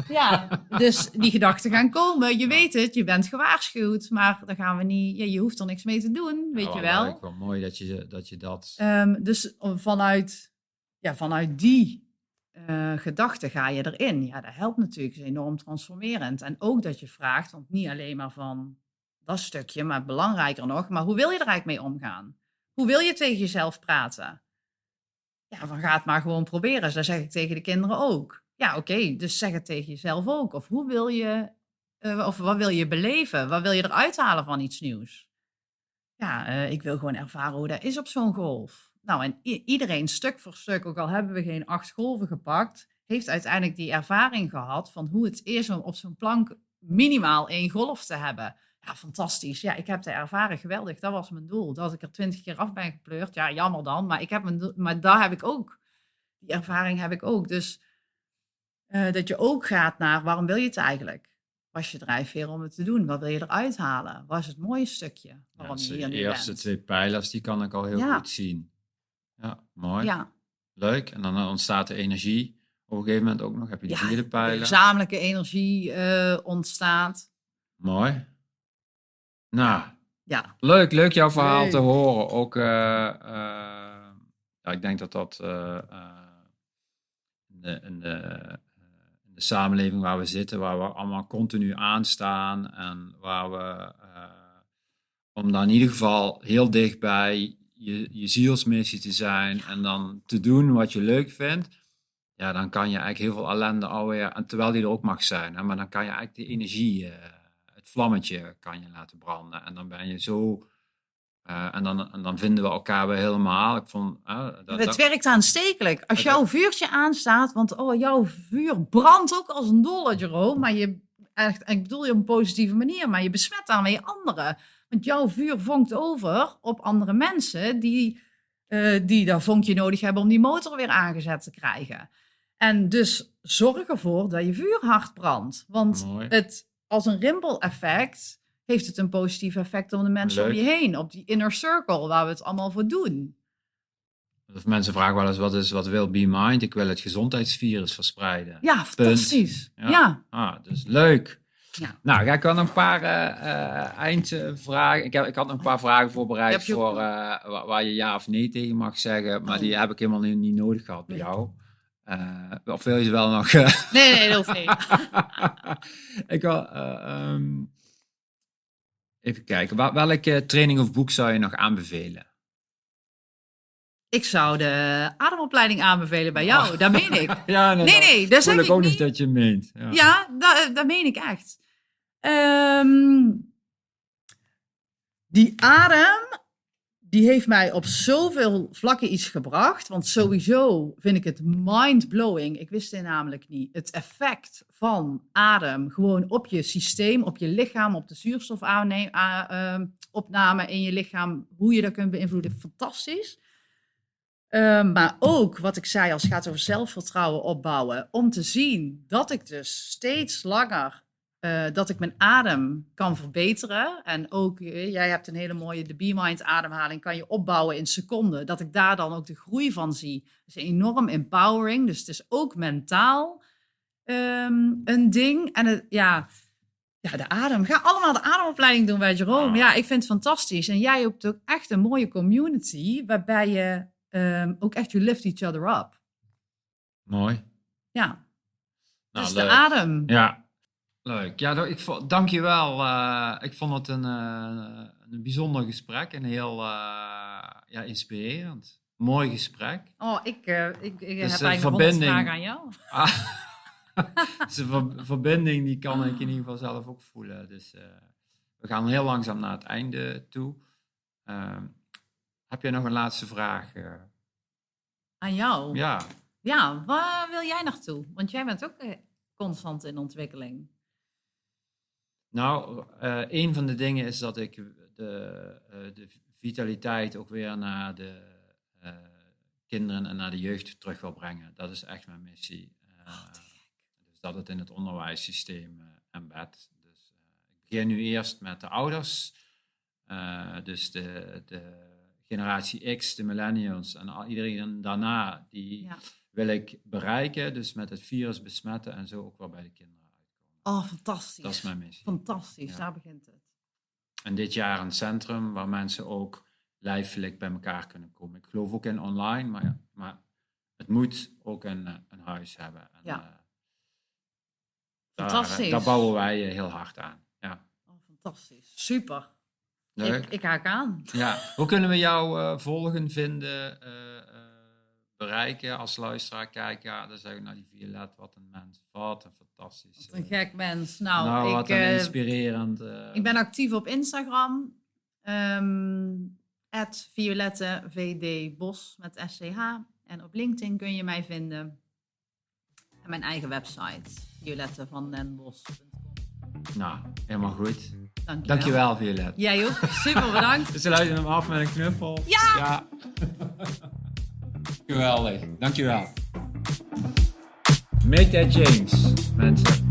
ja, dus die gedachten gaan komen. Je weet het, je bent gewaarschuwd. Maar daar gaan we niet, ja, je hoeft er niks mee te doen, weet je
wel
wel
mooi dat je dat. Je dat
Ehm, dus vanuit, ja, vanuit die eh gedachte ga je erin. Ja, dat helpt natuurlijk is enorm transformerend. En ook dat je vraagt, want niet alleen maar van dat stukje, maar belangrijker nog, maar hoe wil je er eigenlijk mee omgaan? Hoe wil je tegen jezelf praten? Ja, van ga het maar gewoon proberen. Dat zeg ik tegen de kinderen ook. Ja, oké, dus zeg het tegen jezelf ook. Of hoe wil je, eh, of wat wil je beleven? Wat wil je eruit halen van iets nieuws? ja, eh, ik wil gewoon ervaren hoe dat is op zo'n golf. Nou, en iedereen stuk voor stuk, ook al hebben we geen acht golven gepakt, heeft uiteindelijk die ervaring gehad van hoe het is om op zo'n plank minimaal één golf te hebben. Ja, fantastisch. Ja, ik heb het ervaren. Geweldig. Dat was mijn doel. Dat ik er twintig keer af ben gepleurd. Ja, jammer dan. Maar, ik heb mijn doel- maar daar heb ik ook. Die ervaring heb ik ook. Dus eh, dat je ook gaat naar waarom wil je het eigenlijk? Was je drijfveer om het te doen? Wat wil je eruit halen? Wat is het mooie stukje
Ja,
waarom je
de
hier nu
eerste twee pijlers, die kan ik al heel
Ja.
goed zien. Ja, mooi.
Ja,
Leuk. En dan ontstaat de energie. Op een gegeven moment ook nog heb je de
Ja,
vierde
de
pijler.
gezamenlijke energie eh, ontstaat.
Mooi. Nou,
Ja,
leuk, leuk jouw verhaal
Leuk.
te horen. Ook, eh, eh, ja, ik denk dat dat eh, eh, in, de, in, de, eh, in de samenleving waar we zitten, waar we allemaal continu aanstaan en waar we, eh, om daar in ieder geval heel dichtbij je, je zielsmissie te zijn en dan te doen wat je leuk vindt, ja, dan kan je eigenlijk heel veel ellende alweer, en terwijl die er ook mag zijn, hè, maar dan kan je eigenlijk de energie, eh, het vlammetje kan je laten branden. En dan ben je zo, eh, en, dan, en dan vinden we elkaar weer helemaal. Ik vond, dat,
het
dat-
werkt aanstekelijk. Als jouw vuurtje aanstaat, want oh, jouw vuur brandt ook als een dolle, Jerome. Maar je, echt, ik bedoel je op een positieve manier, maar je besmet daarmee anderen. Want jouw vuur vonkt over op andere mensen die, eh, die dat vonkje nodig hebben om die motor weer aangezet te krijgen. En dus zorg ervoor dat je vuur hard brandt. Want
Mooi.
het, als een rimpel-effect heeft het een positief effect op de mensen om je heen. Op die inner circle waar we het allemaal voor doen.
Of mensen vragen wel eens, wat, is, wat wil Be Mind? Ik wil het gezondheidsvirus verspreiden.
Ja, fantastisch.
Ja.
Ja.
Ah, dus leuk.
Ja.
Nou, ga ik een paar eh, eh, eindvragen. Ik, heb, ik had nog een paar vragen voorbereid
je
voor, wa- waar je ja of nee tegen mag zeggen. Maar
Oh.
die heb ik helemaal niet, niet nodig gehad bij
Nee.
jou. Of wil je ze wel nog...
Nee, nee, dat hoeft niet.
ik wil, eh, ehm, even kijken. Wel- welke training of boek zou je nog aanbevelen?
Ik zou de ademopleiding aanbevelen bij jou.
Oh.
Dat meen ik.
Ja,
Nee, nee, dat
voel
zeg
ik ook
niet.
dat je meent. Ja.
Ja, dat, dat meen ik echt. Ehm, die adem, die heeft mij op zoveel vlakken iets gebracht. Want sowieso vind ik het mind-blowing. Ik wist dit namelijk niet. Het effect van adem gewoon op je systeem, op je lichaam, op de zuurstofopname in je lichaam. Hoe je dat kunt beïnvloeden, fantastisch. Ehm, maar ook wat ik zei als het gaat over zelfvertrouwen opbouwen. Om te zien dat ik dus steeds langer, eh, dat ik mijn adem kan verbeteren. En ook, eh, jij hebt een hele mooie, de B-Mind ademhaling kan je opbouwen in seconden. Dat ik daar dan ook de groei van zie. Dat is enorm empowering. Dus het is ook mentaal ehm, een ding. En het, ja, ja, de adem. Ga allemaal de ademopleiding doen bij Jerome. Ja, ik vind het fantastisch. En jij hebt ook echt een mooie community waarbij je ehm, ook echt you lift each other up.
Mooi.
Ja,
Nou,
dus
leuk.
de adem.
Ja, leuk. Ja, ik vond, dank je wel. eh, ik vond het een, eh, een bijzonder gesprek en heel eh, ja, inspirerend. Mooi gesprek.
Oh, ik, ik, ik
Dus
heb eigenlijk
verbinding-
vragen aan jou.
Ah, dus de ver- verbinding die kan ik in ieder geval zelf ook voelen. Dus we gaan heel langzaam naar het einde toe. Ehm, heb jij nog een laatste vraag?
Aan jou?
Ja,
Ja, waar wil jij naartoe? Want jij bent ook constant in ontwikkeling.
Nou, eh, een van de dingen is dat ik de, eh, de vitaliteit ook weer naar de eh, kinderen en naar de jeugd terug wil brengen. Dat is echt mijn missie. Eh, dus dat het in het onderwijssysteem embed. Dus ik begin nu eerst met de ouders. Dus de, de, generatie X, de millennials en al, iedereen daarna, die ja. wil ik bereiken. Dus met het virus besmetten en zo ook wel bij de kinderen.
Oh, fantastisch.
Dat is mijn missie.
Fantastisch, ja. daar begint het.
En dit jaar een centrum waar mensen ook lijfelijk bij elkaar kunnen komen. Ik geloof ook in online, maar, ja, maar het moet ook een, een huis hebben. En,
ja.
uh,
fantastisch.
Daar, daar, bouwen wij heel hard aan. Ja.
Oh, fantastisch. Super.
Leuk.
Ik, ik haak aan.
Ja. Hoe kunnen we jou uh, volgen, vinden, uh, bereiken als luisteraar? Kijk, ja, dan zeggen we nou die Violet, wat een mens. Wat een fantastisch.
Wat een gek mens. Nou,
nou
ik,
wat een inspirerend.
ik ben actief op Instagram. Ehm at Violette VD Bos met SCH. En op LinkedIn kun je mij vinden. En mijn eigen website, violettevanddenbos.com.
Nou, helemaal goed.
Dankjewel.
Dankjewel, Violet.
Jij ook. Super bedankt.
We sluiten hem af met een knuffel.
Ja!
ja. Geweldig. Dankjewel. Make that change, mensen.